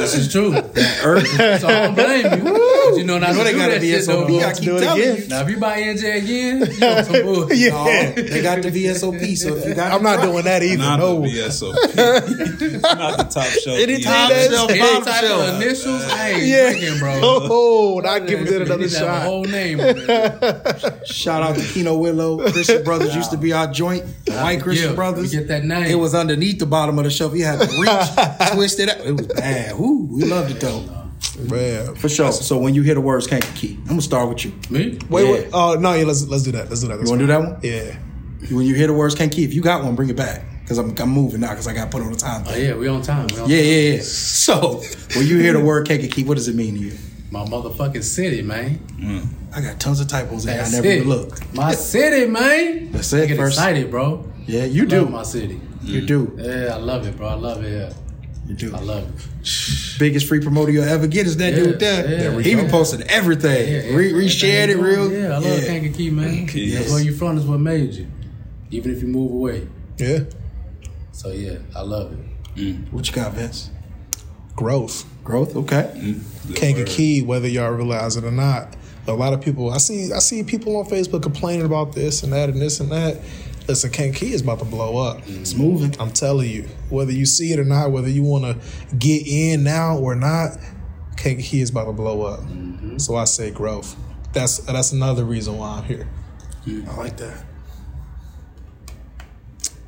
this is true. Earth. So I don't blame you. You know not You know they gotta that be shit SOP. though. You gotta keep Do it telling again. you. Now if you buy E and J again, you on some bullshit. Yeah. No, they got the VSOP. So if you got I'm not doing that either. Not no. the VSOP. not the top shelf. Anytime EA. that- shelf, Any bottom type shelf. of initials, I ain't Yeah. drinking, bro. Oh, not giving it another need to have a shot. whole name. on. Shout out to Keno Willow. Christian Brothers used to be our joint. White Christian Brothers. We that name. It was underneath the bottom of the shelf. You had to reach, twist it up. It was bad. Ooh, we loved it though. Man. For sure. So when you hear the words Kankakee, I'm gonna start with you. Me? Wait, Yeah. wait. Oh no, yeah. Let's let's do that. Let's do that. You wanna do that one? Yeah. When you hear the words Kankakee, if you got one, bring it back. Cause I'm, I'm moving now because I got put on the time. Oh yeah, we on time. We on Yeah, time. yeah, yeah. So when you hear the word Kankakee, what does it mean to you? My motherfucking city, man. Mm. I got tons of typos in there. I never it. even looked. My city, man. That's it, I get first- excited, bro. Yeah, you I do. love my city. You do. Yeah, I love it, bro. I love it. Yeah, You do. I love it. Biggest free promoter you'll ever get is that Yeah, dude there. yeah, There he go. be posting everything. Yeah, Re- yeah, reshared it real. Yeah, I love Kankakee, man. Yes. That's where you from is what made you. Even if you move away. Yeah. So yeah, I love it. Mm. What you got, Vince? Growth. Growth. Okay. Mm. Good Kanka word. key, whether y'all realize it or not. A lot of people, I see, I see people on Facebook complaining about this and that and this and that. Listen, Kankakee is about to blow up. It's moving. I'm telling you, whether you see it or not, whether you want to get in now or not, Kankakee is about to blow up. So I say growth. That's that's another reason why I'm here. I like that.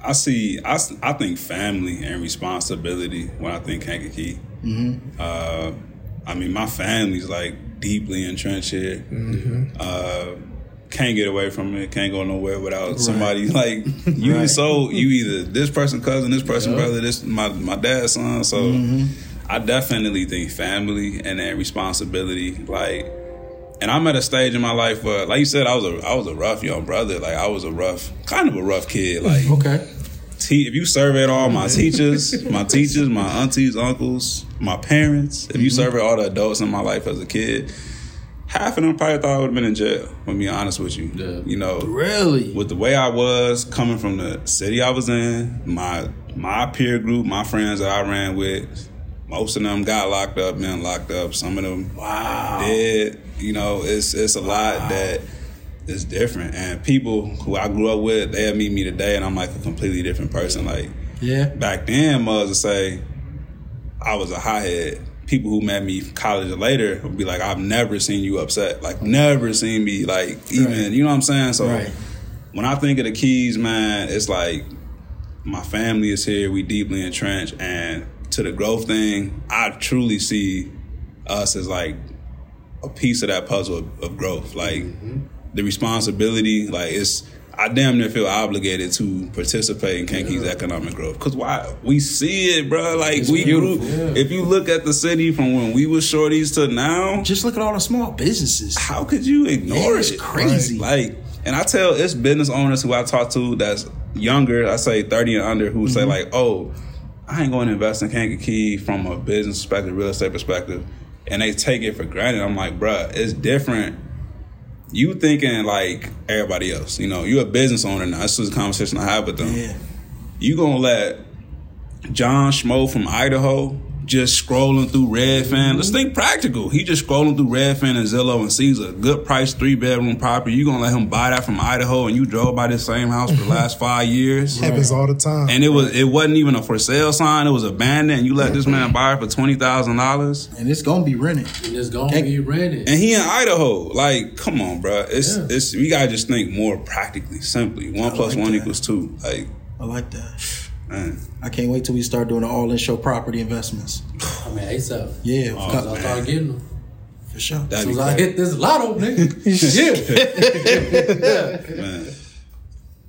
I see. I, I think family and responsibility when I think Kankakee. Uh, I mean, my family's like deeply entrenched here. Uh, can't get away from it. Can't go nowhere without somebody like you. Right. So you either this person cousin, this person brother, this my my dad's son. So mm-hmm. I definitely think family and that responsibility, like. And I'm at a stage in my life where, like you said, I was a I was a rough young brother. Like I was a rough, kind of a rough kid. Like Okay. te- if you surveyed all my teachers, my teachers, my aunties, uncles, my parents, if you mm-hmm. surveyed all the adults in my life as a kid, half of them probably thought I would have been in jail. To be honest with you, Yeah. you know, Really? with the way I was coming from the city I was in, my my peer group, my friends that I ran with, most of them got locked up, been locked up. Some of them Wow. dead. You know, it's it's a lot that is different. And people who I grew up with, they'll meet me today, and I'm like a completely different person. Like Yeah. back then, was to say I was a hothead. People who met me from college or later would be like, "I've never seen you upset. Like, never seen me like even." Right. You know what I'm saying? So Right. when I think of the keys, man, it's like my family is here. We deeply entrenched, and to the growth thing, I truly see us as like a piece of that puzzle of, of growth. Like mm-hmm. the responsibility, like it's. I damn near feel obligated to participate in Kankakee's economic growth because why we see it, bro. Like we grew. beautiful. If you look at the city from when we were shorties to now, Just look at all the small businesses. how could you ignore it's it? crazy. Like, and I tell it's business owners who I talk to that's younger, I say 30 and under, who say Mm-hmm. like, oh, I ain't going to invest in Kankakee from a business perspective, real estate perspective. And they take it for granted. I'm like, bruh, it's different. You thinking like everybody else. You know, you're a business owner now. This is a conversation I have with them Yeah. you gonna let John Schmo from Idaho just scrolling through Redfin? Let's think practical. He just scrolling through Redfin and Zillow and sees a good price three bedroom property. You gonna let him buy that from Idaho and you drove by this same house for the last five years? Happens all the time. And it was it wasn't even a for sale sign. It was abandoned. And you let this man buy it for twenty thousand dollars. And it's gonna be rented. And it's gonna Can't- be rented. And he in Idaho. Like, come on, bro. It's Yeah. it's we gotta just think more practically, simply. One plus like one that. equals two. Like, I like that. Man. I can't wait till we start doing the all-in show property investments. I mean, ASAP. Yeah, Oh, for, As I start getting them. for sure. As That'd soon be as I great. hit this lotto, nigga. yeah. Man.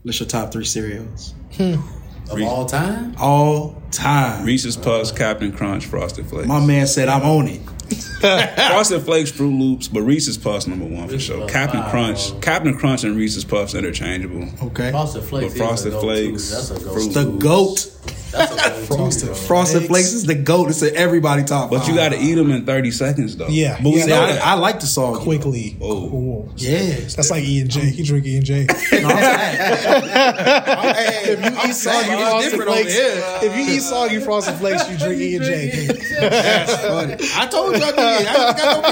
What's your top three cereals? Of all time? All time. Reese's Puffs, Captain Crunch, Frosted Flakes. My man said I'm on it. Frosted Flakes, Froot Loops, but Reese's Puffs number one for sure. Puffs, Captain wow. Crunch, Captain Crunch, and Reese's Puffs interchangeable. Okay. Frosted Flakes. But Frosted is a. Flakes, That's a Fruit The Loops. goat. That's a. Frosted bro. Frosted Flakes is the goat. It's an everybody top. But you got to eat them in 30 seconds, though. Yeah. But we Yeah, See, know I. I like the song. Quickly. Oh. Cool. Yeah. That's like E and J. He drink E and J. if you eat soggy Frosted Flakes, if you eat soggy frosted flakes, you drink E and J. I told you I did. I got no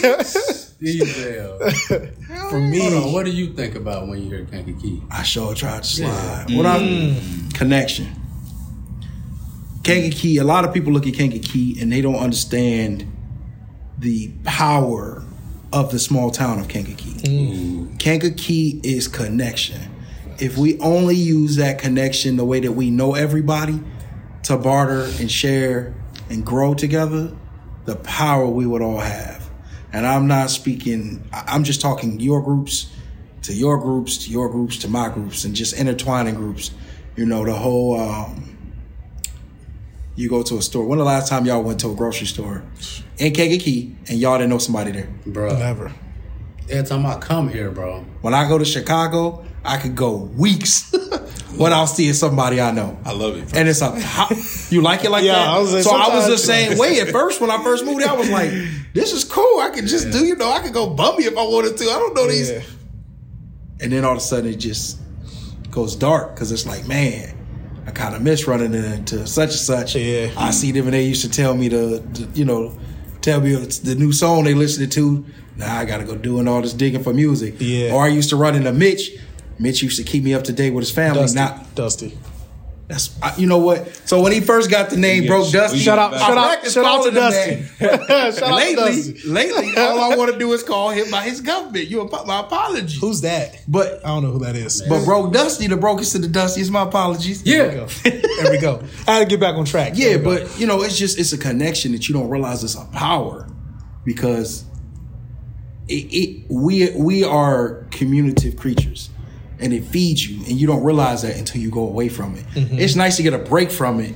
BS. Detail. For me, Hold on, what do you think about when you hear Kankakee? I sure tried to slide. What I mm. connection. Kankakee, a lot of people look at Kankakee and they don't understand the power of the small town of Kankakee. Mm. Kankakee is connection. If we only use that connection the way that we know everybody to barter and share and grow together, the power we would all have. And I'm not speaking, I- I'm just talking your groups to your groups to your groups to my groups and just intertwining groups. You know, the whole, um, you go to a store. When the last time y'all went to a grocery store in Kankakee and y'all didn't know somebody there? Bro. Never. Every time I come here, bro. When I go to Chicago, I could go weeks without see somebody I know. I love it. And it's a how, you like it like Yeah, that. I was like, so I was the same way at first. When I first moved, here, I was like, "This is cool. I could just do, you know, I could go bummy if I wanted to. I don't know these." Yeah. And then all of a sudden, it just goes dark because it's like, man, I kind of miss running into such and such. Yeah. I see them and they used to tell me to, to you know, tell me it's the new song they listening to. Now I got to go doing all this digging for music. Yeah. Or I used to run into Mitch. Mitch used to keep me up to date with his family. Dusty. Not Dusty. that's I, you know what. So when he first got the name, Yeah, broke Dusty. shout Shout out, I shout out, shout out to Dusty. shout out to lately, Dusty. lately, all I want to do is call him by his government. You, apo- my apologies. Who's that? But I don't know who that is. but broke Dusty, the brokest to the Dustiest. My apologies. Yeah. there we go. I had to get back on track. Yeah, There we go. but you know, it's just it's a connection that you don't realize it's a power because it, it we we are communicative creatures and it feeds you and you don't realize that until you go away from it. Mm-hmm. It's nice to get a break from it.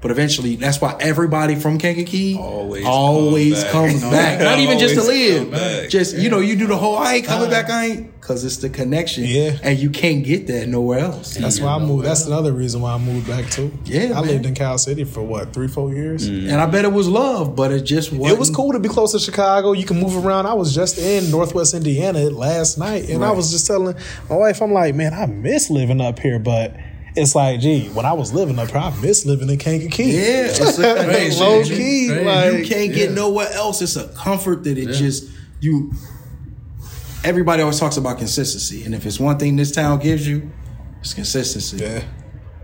But eventually, that's why everybody from Kankakee Always always comes comes back. back. Not even just to live, come back. just you know, you do the whole. I ain't coming back. I ain't because it's the connection. Yeah. and you can't get that nowhere else. That's why I moved. That's another reason why I moved back too. Yeah, I man. lived in Cal City for what three, four years. Mm-hmm. And I bet it was love, but it just wasn't. It was cool to be close to Chicago. You can move around. I was just in Northwest Indiana last night, and I was just telling my wife, I'm like, man, I miss living up here, but it's like, gee, when I was living up here, I miss living in Kankakee. Yeah, it's a connection. low key, Crazy. like you can't get Yeah. nowhere else. It's a comfort that it just you. Everybody always talks about consistency, and if it's one thing this town gives you, it's consistency. yeah.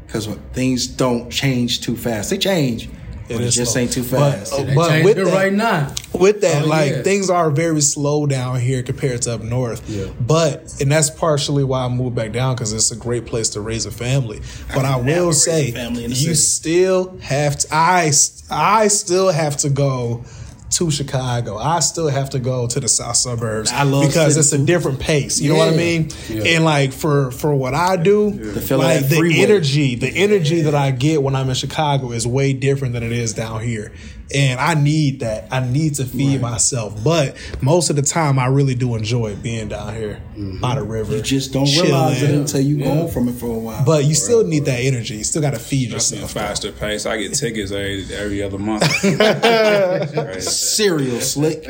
Because things don't change too fast. They change, but it, is just slow. ain't too fast. oh, They But with that- right now. with that, Oh, like yeah. things are very slow down here compared to up north. Yeah. But and that's partially why I moved back down because it's a great place to raise a family. But I, could never will say, family in the you city. still have to. I I still have to go to Chicago. I still have to go to the south suburbs I love because it's a different pace. You know what I mean? Yeah. And like for for what I do, of like the freeway. energy, the energy that I get when I'm in Chicago is way different than it is down here. And I need that. I need to feed myself. But most of the time, I really do enjoy being down here by the river. you just don't chilling. realize it until you go home from it for a while. But you still need that energy. You still got to feed That's yourself. faster pace. I get tickets every every other month. Right. cereal slick.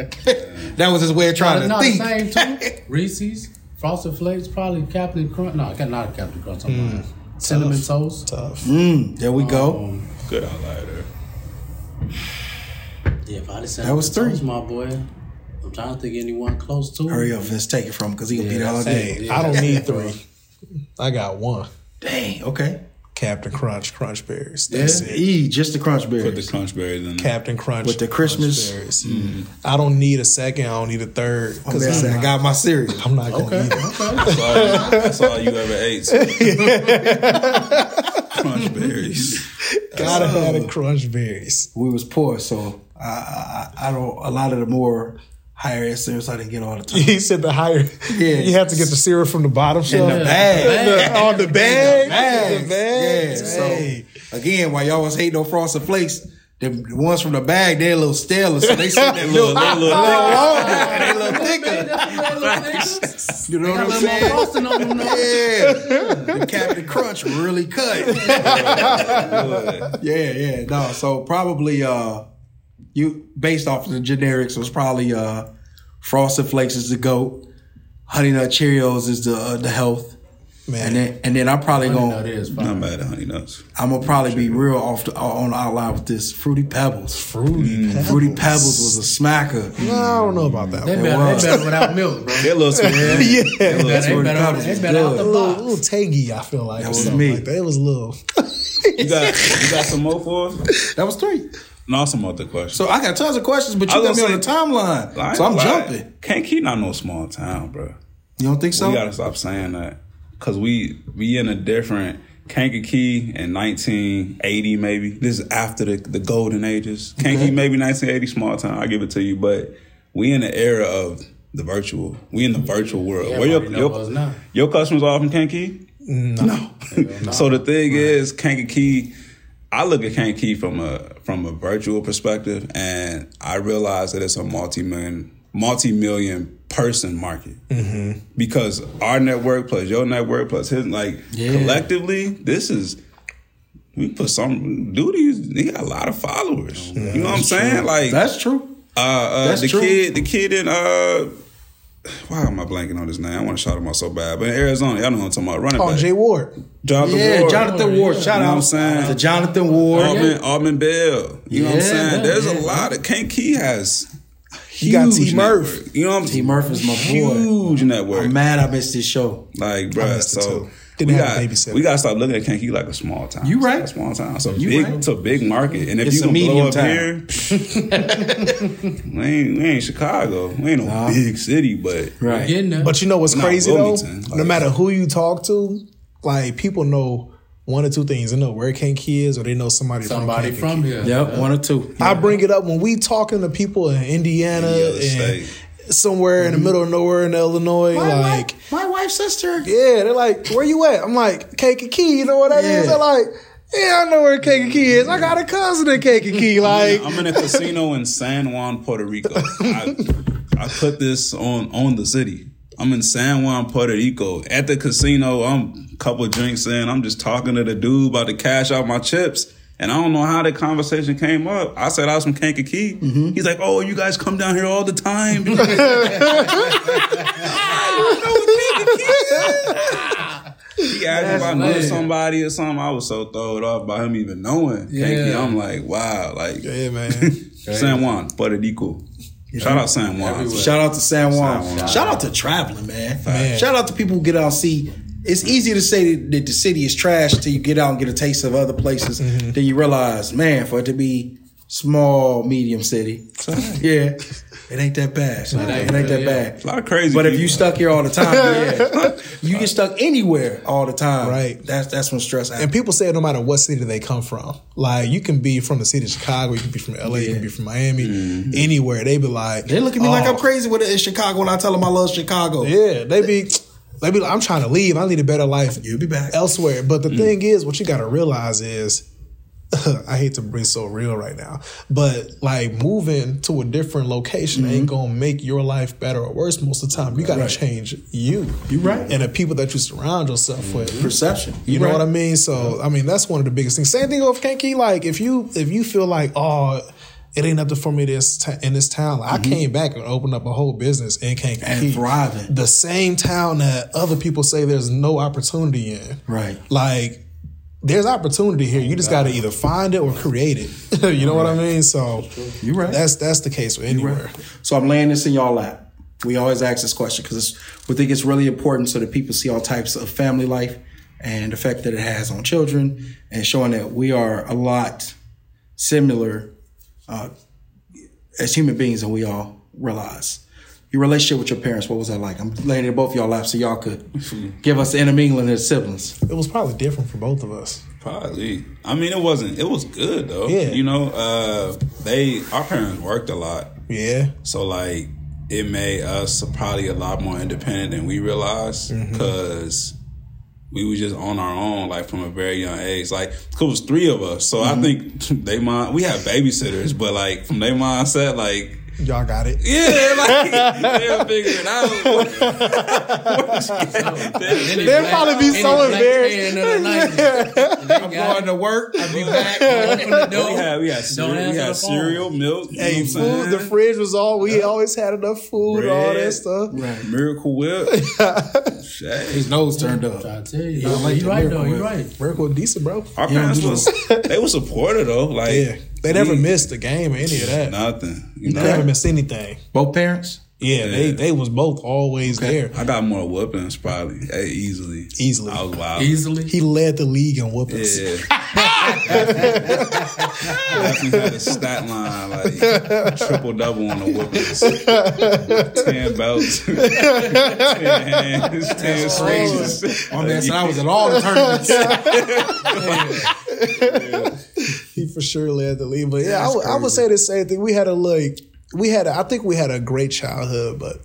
that was his way of trying to no, think. the same too. Reese's, Frosted Flakes, probably Captain Crunch. No, not Captain Crunch. I'm lying. Cinnamon toast. Tough. Mm, there we go. Um, Good outlier there. yeah, probably cinnamon That was three. toast, my boy. I'm trying to think anyone close to. It. Hurry up, Vince. Take it from him because he gonna be Yeah, there all that's day. Yeah, I don't need three. I got one. Dang. Okay. Captain Crunch, Crunch Berries. That's Yeah. it. E just the crunch Put the berries. crunch berries in there. Captain Crunch With the Crunch Christmas- Berries. Mm. I don't need a second. I don't need a third I'm, because I I'm, got my cereal. I'm not gonna Okay, eat it. okay. That's all, that's all you ever ate. crunch berries. Gotta have the oh. Crunch Berries. We was poor, so I, I, I don't. A lot of the more higher end cereals I didn't get all the time. He said the higher. Yeah. You have to get the syrup from the bottom shelf. In the bag. The- on the bag. Bags. The bags. Yeah. So again, while y'all was hating on Frosted Flakes, the, the ones from the bag they're a little stale, so they said that little, little, little longer and they a little thicker. You know what I'm saying? frosting on them, though. Yeah, the Captain Crunch really cut. yeah, yeah, no. So probably uh, you based off of the generics was probably uh, Frosted Flakes is the goat, Honey Nut Cheerios is the uh, the health, Man. and then and then I'm probably Honey gonna Nut is Not fine. bad at honey nuts. I'm gonna probably be real off the, on the outline with this Fruity Pebbles. Fruity Pebbles. Fruity Pebbles was a smacker. No, I don't know about that. They one. better, they better without milk, bro. They're a little too. Yeah. They better, Fruity they better, they better out good. the A little, box. little tangy, I feel like. That was something me. Like that. It was a little. You got you got some more for us? That was three. No, some other questions. So I got tons of questions, but you was got me on gonna the say- timeline, I ain't so I'm gonna jumping. Can't keep not no small town, bro. You don't think so? We gotta stop saying that because we we in a different Kankakee in 1980 maybe. This is after the the golden ages. Kankakee maybe 1980 small town. I give it to you, but we in the era of the virtual. We in the virtual world. Yeah, Where your everybody know us your, your customers all from Kankakee? No. so the thing is, Kankakee. I look at Kankakee from a from a virtual perspective, and I realize that it's a multi million multi million person market because our network plus your network plus his like collectively, this is we put some duties. He got a lot of followers. you know what I'm saying? Like That's true. uh, uh, That's the true. kid, the kid in uh, why am I blanking on his name? I want to shout him out so bad, but in Arizona, y'all know what I'm talking about. Running Oh, back, Jay Ward. Jonathan Yeah, Ward. Jonathan Ward. yeah. Shout You know out what I'm saying? to Jonathan Ward. Altman, Altman Bell. You know what I'm saying? yeah, There's yeah. a lot of Kankakee has You got T Murph. You know what I'm saying? T Murph is my huge boy. Huge network. I'm mad I missed this show. Like, it so too. Didn't we have got a babysitter. we got to stop looking at Kankakee like a small town. You It's right. a small town. So You big, right. it's a big market, and if It's you can blow medium up town. here, we ain't, we ain't Chicago. We ain't no big city, but Right. Getting there. But you know what's Not crazy though? Wilmington, no matter who you talk to, like people know one or two things. They know where Kankakee is, or they know somebody, somebody from from here. Yep, one or two. I bring it up when we talking to people in Indiana Any and state. somewhere in the mm-hmm. middle of nowhere in Illinois, My like. wife- my wife's sister. Yeah, they're like, where you at? I'm like, Kankakee, you know what that is? Yeah. They're like, yeah, I know where Kankakee is. I got a cousin in Kankakee. Like, I'm in a casino in San Juan, Puerto Rico. I, I put this on on the city. I'm in San Juan, Puerto Rico. At the casino, I'm a couple drinks in. I'm just talking to the dude about to cash out my chips. And I don't know how the conversation came up. I said I was from Kankakee. Mm-hmm. He's like, "Oh, you guys come down here all the time." He asked if I knew somebody or something. I was so thrown off by him even knowing. Kankakee, I'm like, wow, like yeah, man. San Juan, Puerto Rico. Shout out San Juan. Everywhere. Shout out to San Juan. San Juan. Shout out to traveling, man. Man. Shout out to people who get out and see. It's easy to say that the city is trash until you get out and get a taste of other places. Mm-hmm. Then you realize, man, for it to be small, medium city, yeah, it ain't that bad. It ain't, that yeah. bad. A lot of crazy But if you stuck here all the time, yeah, you get stuck anywhere all the time. Right. That's that's when stress happens. And people say it no matter what city they come from. Like you can be from the city of Chicago, you can be from LA, you can be from Miami, anywhere. They be like, They look at me like "Oh, I'm crazy with it in Chicago when I tell them I love Chicago. Yeah, they be, they be like, I'm trying to leave. I need a better life. You'll be back. elsewhere. But the mm. thing is, what you got to realize is, I hate to be so real right now, but like moving to a different location mm-hmm. ain't gonna make your life better or worse most of the time. You got to Right. change you. You right. And the people that you surround yourself with. Mm-hmm. Perception. You know what I mean? So I mean that's one of the biggest things. Same thing with Kankakee. Like if you if you feel like oh it ain't nothing for me this t- in this town. Like, I came back and opened up a whole business in Kankakee Mm-hmm. And thriving. The same town that other people say there's no opportunity in. Right. Like there's opportunity here. You just got to either find it or create it. you know what I mean? So You right. That's that's the case with anywhere. So I'm laying this in y'all lap. We always ask this question because we think it's really important so that people see all types of family life and the effect that it has on children and showing that we are a lot similar uh, as human beings and we all realize. Your relationship with your parents, what was that like? I'm laying it in both y'all laps so y'all could give us the intermingling as siblings. It was probably different for both of us. Probably. I mean, it wasn't. It was good though. Yeah. You know, uh, they our parents worked a lot, Yeah. so like it made us probably a lot more independent than we realized Mm-hmm. because we was just on our own, like from a very young age. Like, 'cause it was three of us, so Mm-hmm. I think they mind. We had babysitters, but like from their mindset, like. Y'all got it. Yeah, like they'll figure it out. They'd probably be so embarrassed. I'm going to work. I'll be back. Open the we had we had cereal, we answer had cereal, milk. you know Hey, food. The fridge was all. We always had enough food, all that Bread. stuff. Miracle Whip. His nose turned up. I tell you, Y'all like you the right miracle though. You whip. right. Miracle decent, bro. Our parents was they were supportive though. Like Yeah, they never we- missed a game or any of that. nothing. You They know, never missed anything. Both parents? Yeah, they Yeah. they was both always there. I got more whoopings probably eh, easily. Easily. I was wild. Easily. He led the league in whoopings. Yeah. Definitely had a stat line like triple double on the whoopings. ten belts, ten hands, ten swings. My man said I was at all the tournaments. For sure led the lead. But yeah, I would- I would say the same thing. We had a like we had a, I think we had a great childhood, but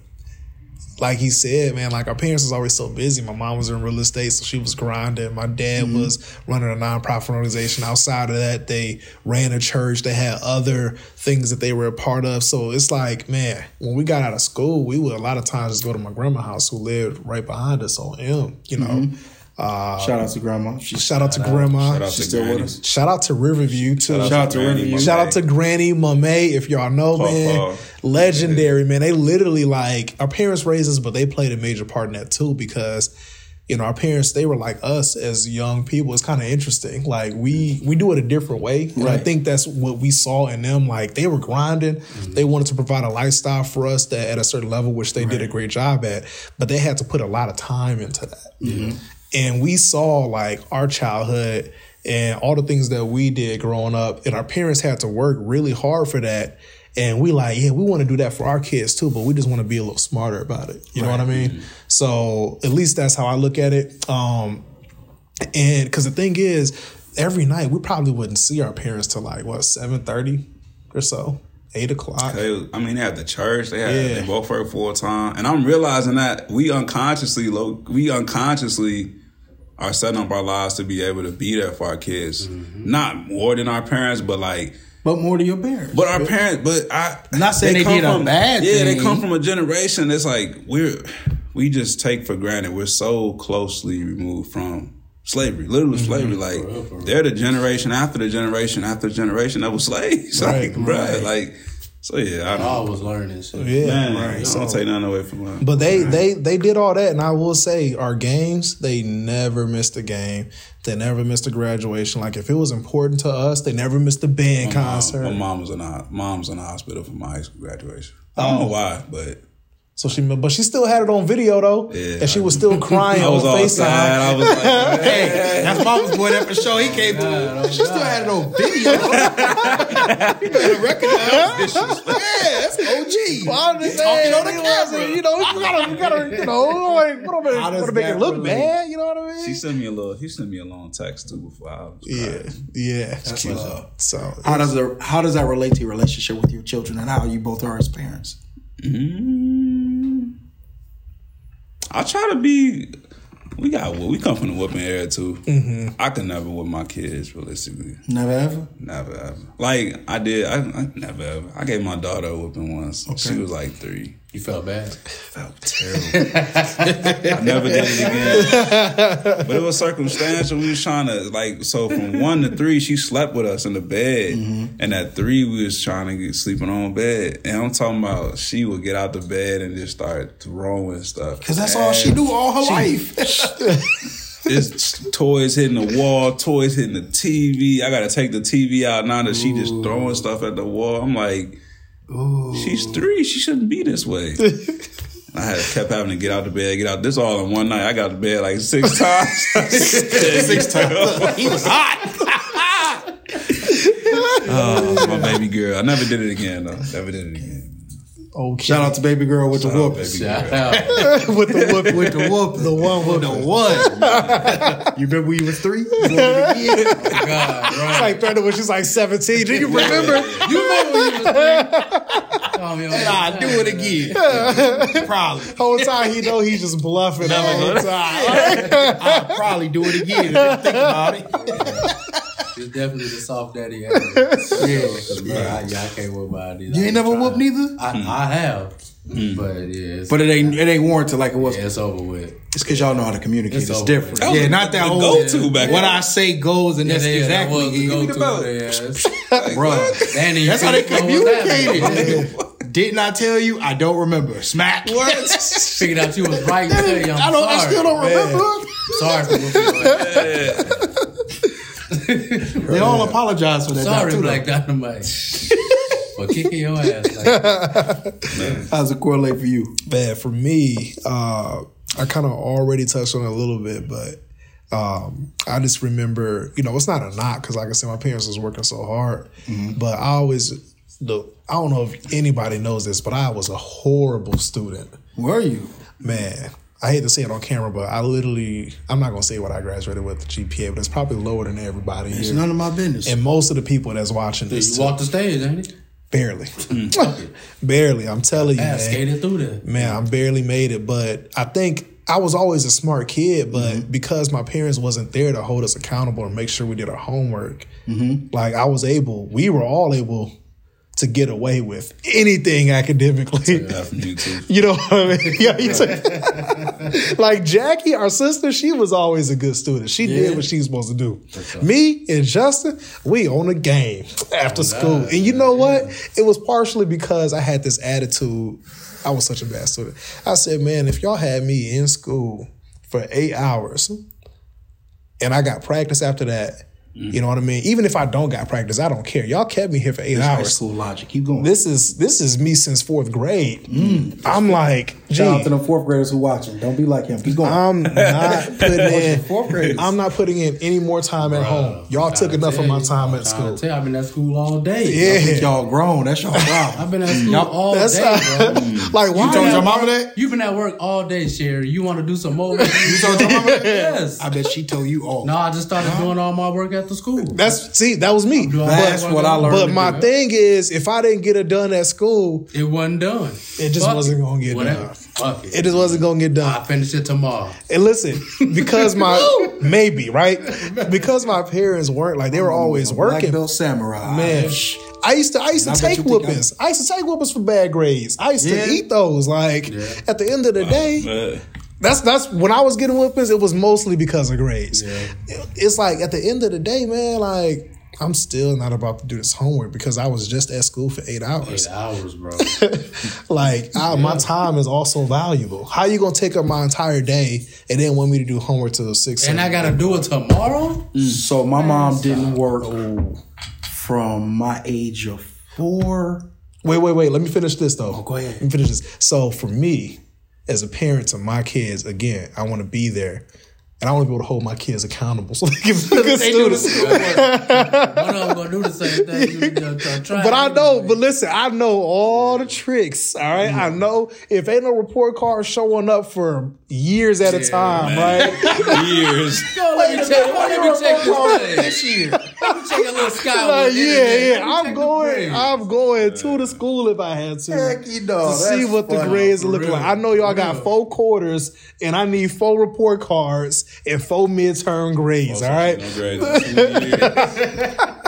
like he said, man, like our parents was always so busy. My mom was in real estate, so she was grinding. My dad mm-hmm. was running a nonprofit organization. Outside of that, they ran a church. They had other things that they were a part of. So it's like, man, when we got out of school, we would a lot of times just go to my grandma's house, who lived right behind us on M. You know, mm-hmm. Shout out to grandma. She's shout out to grandma. Shout out She's to still with Granny. us. Shout out to Riverview too. Shout out to Granny, Riverview. my Shout out to Granny, Mame, if y'all know, Paw man. Paw. Legendary, man. They literally like our parents raised us, but they played a major part in that too because you know, our parents, they were like us as young people. It's kind of interesting. Like we we do it a different way. And I think that's what we saw in them. Like they were grinding. Mm-hmm. They wanted to provide a lifestyle for us that at a certain level, which they did a great job at, but they had to put a lot of time into that. Mm-hmm. And we saw like our childhood and all the things that we did growing up, and our parents had to work really hard for that. And we like, yeah, we want to do that for our kids too, but we just want to be a little smarter about it. You know what I mean? So at least that's how I look at it. Um, and because the thing is, every night we probably wouldn't see our parents till like what seven thirty or so, eight o'clock. They, I mean, they had the church. They had Yeah. they both work full time, and I'm realizing that we unconsciously, low, we unconsciously are setting up our lives to be able to be there for our kids. Mm-hmm. Not more than our parents, but like, But more to your parents. but our parents. But I I'm Not saying they come did a bad Yeah, they come from a generation that's like we're we just take for granted. We're so closely removed from. Slavery, literally Mm-hmm. slavery. Like they're the generation after the generation after the generation that was slaves. Right, like, bruh, right. like, so yeah, I I was learning shit. Yeah, Man, right. don't take nothing away from them. But they they they did all that, and I will say our games they never missed a game. They never missed a graduation. Like if it was important to us, they never missed a band concert. My mom was in the mom's in the hospital for my high school graduation. I oh. don't know why, but So she, but she still had it on video though, Yeah. and she was still crying I was on all Facetime. sad. I was like, hey, that's mama's boy that for sure. He came through. She still had it on video. you better recognize this. Yeah, that's OG. Well, I'm He just talking on the you know, camera. You know, you gotta, you gotta, you know, like, what am I, gonna make it look relate? bad? You know what I mean? she sent me a little. He sent me a long text too before I was. yeah, crying. yeah. That's cute. what's. So How does the how does that relate to your relationship with your children and how you both are as parents? Mm, I try to be. We got we come from the whooping era too. Mm-hmm. I could never whip my kids realistically. Never ever. Never ever. Like I did. I, I never ever. I gave my daughter a whooping once. She was like three. You felt bad. Felt terrible. I never did it again. But it was circumstantial. We was trying to like so from one to three, she slept with us in the bed, mm-hmm. and at three we was trying to get sleeping on bed. And I'm talking about she would get out the bed and just start throwing stuff. Because that's all she do all her life. It's toys hitting the wall, toys hitting the TV. I gotta take the TV out now that she just throwing stuff at the wall. I'm like, she's three. She shouldn't be this way. I had kept having to get out the bed, get out. This all in one night. I got to bed like six times. six times. he was hot. oh, my baby girl. I never did it again though. Never did it again. Okay. Shout out to baby girl with the Shout out, whoopers. baby Shout out. with the whoop, With the whoop, the one whoop. the one. you remember when you was three? You want it again? God, It's like threatened when she's like 17. Do you remember? You remember when you was three? Call me on Nah, do it again. Probably. whole time he know he's just bluffing the whole time. I'll probably do it again if you think about it. It's definitely the soft daddy. era. Yeah, yeah, I, yeah, I can't whoop my ID. You ain't never whooped neither? I, hmm. I have, hmm. but yeah, it's, But it ain't it ain't warranted like it was. yeah, it's over with. It's because y'all know how to communicate. It's It's, different. That was yeah, the- not that whole go-to back What. I say goes, and that's yeah, that exactly was the it. go-to. belt. Yeah, Bro, and then you that's how they figured out what was communicated. Didn't I tell you? I don't remember. Smack. What? Figured out you was right. and tell you, I'm don't. I still don't remember. Sorry for whooping your ass. They all apologize for that. now, Sorry, too, Black though. Dynamite. for kicking your ass like that. How's it correlate for you? Man, for me, uh, I kind of already touched on it a little bit, but um, I just remember, you know, it's not a knock because, like I said, my parents was working so hard, but I always, the I don't know if anybody knows this, but I was a horrible student. Were you? Man, I hate to say it on camera, but I literally, I'm not gonna say what I graduated with the GPA, but it's probably lower than everybody It's here. none of my business. and most of the people that's watching this, You too. walked the stage, ain't it? barely, mm. barely. I'm telling you, I man. skated through there. man, I barely made it, but I think I was always a smart kid, but mm-hmm. because my parents wasn't there to hold us accountable and make sure we did our homework, mm-hmm. like I was able, we were all able to get away with anything academically. You. You know what I mean? Yeah, you took- like Jackie, our sister, she was always a good student. She did what she was supposed to do. Me and Justin, we on the game after school. And you know what? It was partially because I had this attitude. I was such a bad student. I said, man, if y'all had me in school for eight hours, and I got practice after that. Mm-hmm. You know what I mean? Even if I don't got practice, I don't care. Y'all kept me here for eight High hours. school logic. Keep going. This is this is me since fourth grade. I'm like, Mm. Shout out gee, to the fourth graders who watch watching. Don't be like him. Keep going. I'm not putting in. fourth graders. I'm not putting in any more time at home. Y'all took enough of my time at school. tell you, I've been at school all day. I think Yeah, y'all grown. That's y'all problem. I've been at school Y'all- all that's day, not, bro. like why? You told your mama that? You've been at work all day, Sherry. You want to do some more? you told your mama that? Yes. I bet she told you all. no, I just started doing all my work at the school. That's see, that was me. That's what I learned. But my thing is, if I didn't get it done at school, It wasn't done. It just wasn't gonna get done. Fuck it. it just wasn't gonna get done. I finish it tomorrow. And listen, because my maybe right, because my parents weren't like they were always Black working. belt samurai. Man, I used to I used to I take you whoopings. I used to take whoopings for bad grades. I used Yeah. to eat those. Like at the end of the day, Uh, that's that's when I was getting whoopings. It was mostly because of grades. It's like at the end of the day, man. Like I'm still not about to do this homework because I was just at school for eight hours. Eight hours, bro. Like I, my time is also valuable. How you gonna take up my entire day and then want me to do homework till six? and I gotta do it tomorrow. So my mom didn't work from my age of four. Wait, wait, wait. Let me finish this though. Oh, go ahead. Let me finish this. So for me, as a parent to my kids, again, I want to be there. And I want to be able to hold my kids accountable so they can be good students. One of them gonna do the same thing. You, you, you, try But I know, but listen, I know all the tricks. All right. I know if ain't no report card showing up for years at a time, right? years. Go, let me check. Let me check. This year. Let a little sky. Like, yeah, yeah. Let I'm going. I'm going to the school if I had to. Heck, you know, to see what the grades look real. like. I know y'all got four quarters, and I need four report cards and four midterm grades. All right. Grades in two years.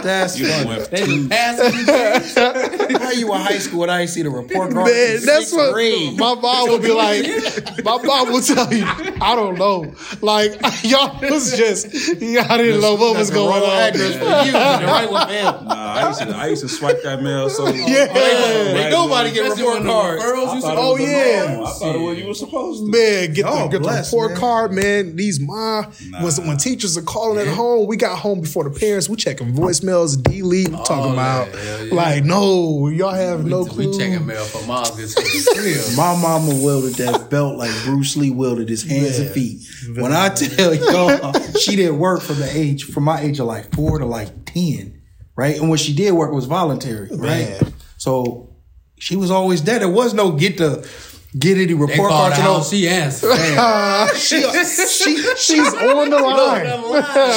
That's You done funny. went They two. just passing you grades. In high school and I ain't see the report card? Man, in that's sixth what grade. my mom will be like. My mom will tell you, I don't know. Like y'all was just y'all didn't know what was going on. address for you. The right one for him. Nah, I used to I used to swipe that mail so Yeah. Ain't nobody get report cards. referrals Oh, yeah. I thought it was you were supposed to. Man, get the, Y'all get the blessed, report man. card, man. These ma when when teachers are calling at home, we got home before the parents. We checking voicemails, delete, we talking oh, yeah, about hell yeah. like no, y'all have no We, clue. we checking mail for miles this year. My mama wielded that belt like Bruce Lee wielded his hands and feet. When I tell y'all, she did work from the age, from my age of like four to like 10, right? And when she did work, it was voluntary, right? Man. So she was always there. There was no get to get any report called cards. the and all. She answered. She, she, She's on the line.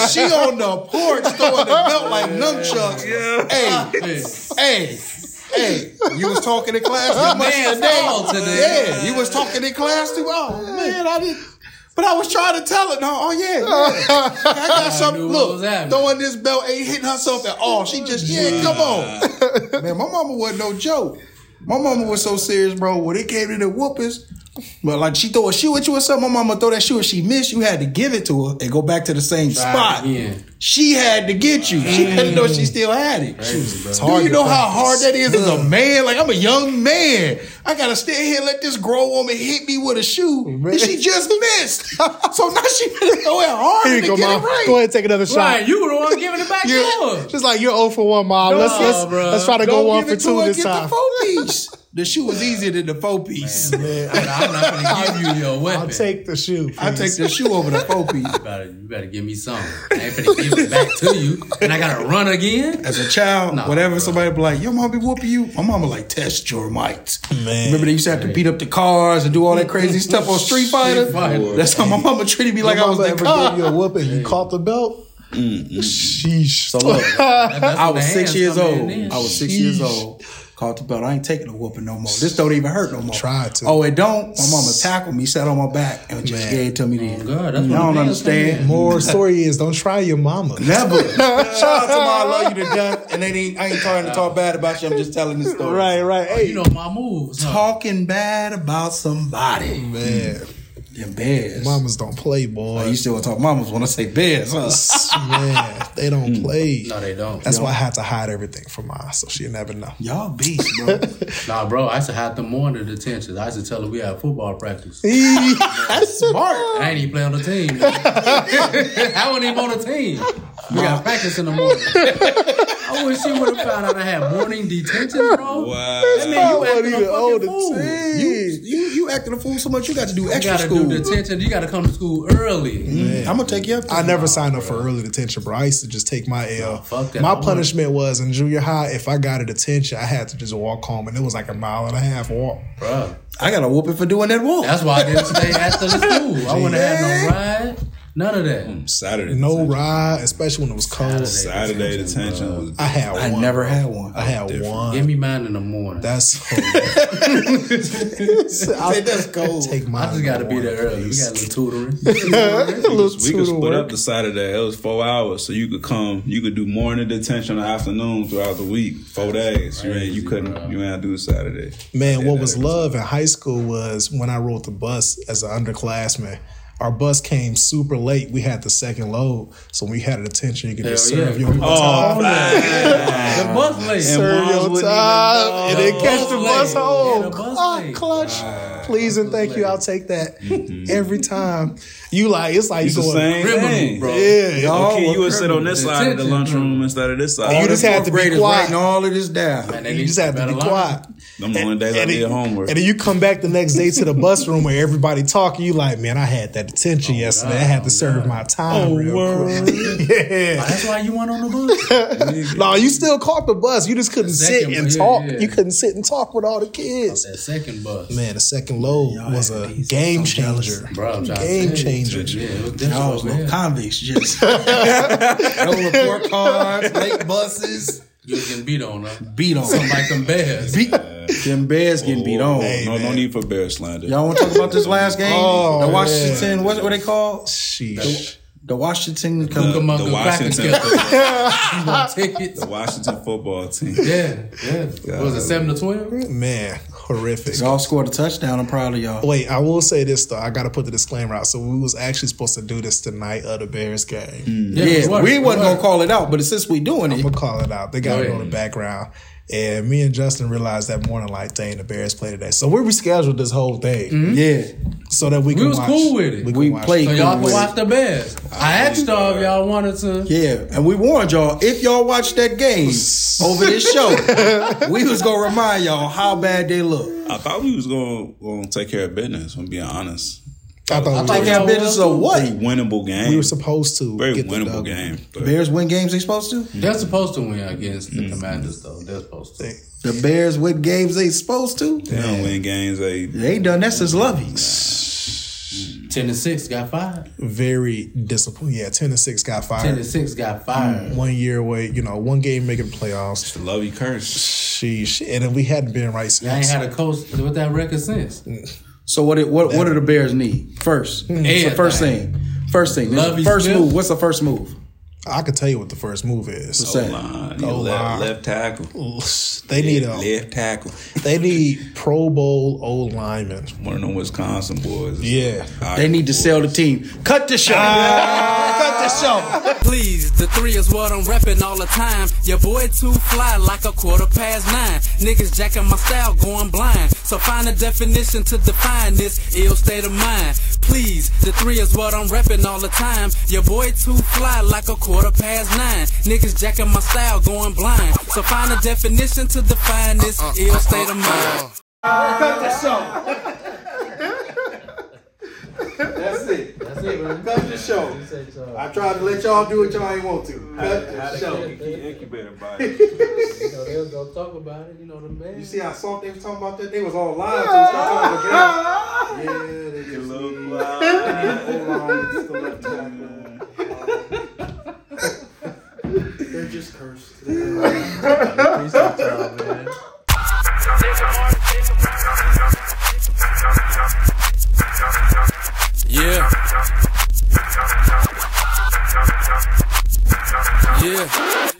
she on the porch throwing the belt like nunchucks. Hey, hey, hey, you was talking in class too much man's today. Yeah, you was talking in class too. Oh man, I didn't. But I was trying to tell her, no, oh yeah, yeah. I got something. Look, throwing this belt ain't hitting herself at all. She just, yeah, come on. Man, my mama wasn't no joke. My mama was so serious, bro. When it came to the whoopers, but like she throw a shoe at you or something, my mama throw that shoe and she missed, you had to give it to her and go back to the same spot. again. She had to get you. She had to know she still had it. It's Do you to know how hard that is as a man? Like I'm a young man. I gotta stand here and let this grown woman hit me with a shoe. And she just missed. so now she better throw it hard Here to you go, get mom. it right. Go ahead, and take another shot. Right, you were the one giving it back to You're, her. just like you're 0 for 1, mom. let's let's, bruh. let's try to go Don't one give for it to two her, this get time. the four piece. The shoe was easier than the four piece. Man, I'm not gonna give you your weapon. I'll take the shoe. I please. take the shoe over the four piece. You better, you better give me something. I ain't finna give it back to you, and I gotta run again. As a child, Nah, whatever bro. somebody be like, your mom be whooping you. My mama like test your might. Man. Remember they used to have to beat up the cars and do all that crazy stuff on Street Fighter. Fighter. That's how my mama treated me like Your I was mama the ever car. gave you a whooping? You caught the belt? Sheesh. So look, I was six years old. I was six years old. Caught the belt. I ain't taking a whooping no more. This don't even hurt no more. Tried to. Oh, it don't. My mama tackled me, sat on my back, and just Man. gave it to me oh, then. Oh, God, that's you don't the hands come understand. in. More story is don't try your mama. Never. Shout out to my I love you to death, and they ain't, I ain't trying to talk bad about you. I'm just telling the story. Right, right. Oh, hey, You know my moves. Huh? Talking bad about somebody. man. Them Bears. Mamas don't play, Oh, boy. you still want to talk mamas when I say Bears, huh? Man, they don't hmm. play. No, they don't. That's why I had to hide everything from her, so she'll never know. Y'all beast, bro. Nah, bro, I used to have them morning detentions. I used to tell her we had football practice. That's smart. I ain't even play on the team. I wasn't even on the team. We got practice in the morning. I wish she would have found out I had morning detention, bro. Wow. That mean you wasn't acting a even on fucking the fool. team. you, you you acting a fool so much. You got to do extra school. Do detention. You gotta come to school early. I'm gonna take you up. I never signed up for early detention, bro. I used to just take my L. fuck that. My I wanna- punishment was in junior high, if I got a detention, I had to just walk home, and it was like a mile and a half walk. Bro, I got a whooping for doing that walk. That's why I didn't stay after the school. I wouldn't have had no ride. None of that. Mm, Saturday. No detention. ride, especially when it was cold. Saturday detention was. I had I one. never had one. I had Different. one. Give me mine in the morning. That's Say that's cold. Take mine. I just gotta be there morning, early. We please. got a little tutoring. Little We could tutor split up the Saturday. It was four hours, so you could come. You could do morning detention or afternoon throughout the week. Four days. You ain't. You couldn't. bro. You ain't have to do Saturday. Man, what was love in high school was when I rode the bus as an underclassman. Our bus came super late. We had the second load, so we had a detention. You could just Hell yeah. serve your Oh, the bus late. serve moms your time, and then catch the Bus bus late. home. Yeah, the bus ah, late. clutch. Please and thank you. I'll take that mm-hmm. every time. You like it's like It's you the going. same criminal, thing, bro. Yeah, Y'all Okay, you would sit on this side of the lunchroom instead of this side. You just had to be quiet. writing all of this down. Man, they you just had to be quiet. Them the only days I And did then, homework. and then you come back the next day to the bus room where everybody talking. You like, man, I had that detention oh, yesterday. I had to God, serve God. my time Oh, real word. quick. yeah. That's why you went on the bus. No, you still caught the bus. You just couldn't The sit and one, yeah, talk. yeah. You couldn't sit and talk with all the kids. that second bus. Man, the second load was a game I'm so jealous. changer. Bro, I'm trying to Game tell you. changer. Yeah, it Y'all different was over little convicts, just no report cards, late buses, You was getting beat on, huh? beat on. Something like them bears. Beat, them Bears getting beat oh, on. Hey, no, no need for bear slander. Y'all want to talk about this last game? Oh, the man. Washington, what what they call? Sheesh. The Washington. Cucamonga the cracker Washington, skipper. You want tickets? the Washington football team. Yeah, yeah. What was it seven to twelve? Man, horrific. Y'all scored a touchdown. I'm proud of y'all. Wait, I will say this though. I got to put the disclaimer out. So we was actually supposed to do this tonight of the Bears game. Yeah, what- we wasn't what- gonna call it out, but since we doing I'm it, gonna call it out. They got Go it on the background. And me and Justin realized that morning, like, dang, the Bears play today. So we rescheduled this whole thing mm-hmm. yeah, so that we can was watch. cool with it. can We watch played So it. y'all cool can with watch the Bears. I asked y'all if y'all wanted to. yeah, and we warned y'all if y'all watch that game over this show, we was gonna remind y'all how bad they look. I thought we was going to take care of business. I'm being honest. I thought, I we, thought were, Take our business of what? Pretty winnable game. we were supposed to Very get winnable dub. game. But Bears win games they supposed to. They're supposed to win against the mm-hmm. Commanders, though. They're supposed to. The Bears win games they supposed to. they don't win games. They They ain't done that since mm-hmm. Lovie. Ten to six got fired. Very disappointed. Yeah, ten to six got fired. Ten fired. to six got fired. Mm. One year away, you know, one game making the playoffs. the Lovie curse. Sheesh. And if we hadn't been right Y'all ain't since. had a coach with that record since. Mm. So what? It, what? What do the Bears need first? The first thing. First thing. First move. What's the first move? I could tell you what the first move is. What's? Line. Oh, left, line. left tackle. They need a left tackle. they need Pro Bowl old linemen. One of them Wisconsin boys. Yeah. They need to sell the team. Cut the show. Ah. Cut the show. Please, the three is what I'm reppin' all the time. Your boy too fly like a quarter past nine. Niggas jacking my style, going blind. So find a definition to define this ill state of mind. Please, the three is what I'm reppin' all the time. Your boy too fly like a quarter past nine. Niggas jacking my style, going blind. So find a definition to define this uh, ill uh, state of uh, mind. Cut the show. That's it. That's it, man. Cut the show. I tried to let y'all do what y'all ain't want to. Cut the show. Incubator body. You know, they'll go talk about it. You know them Bears. You see how soft they was talking about that? They was all live. So we started talking about the game. Yeah, they just little need fly. O-line, it's the left tackle. They're just cursed. not man. Yeah. Yeah.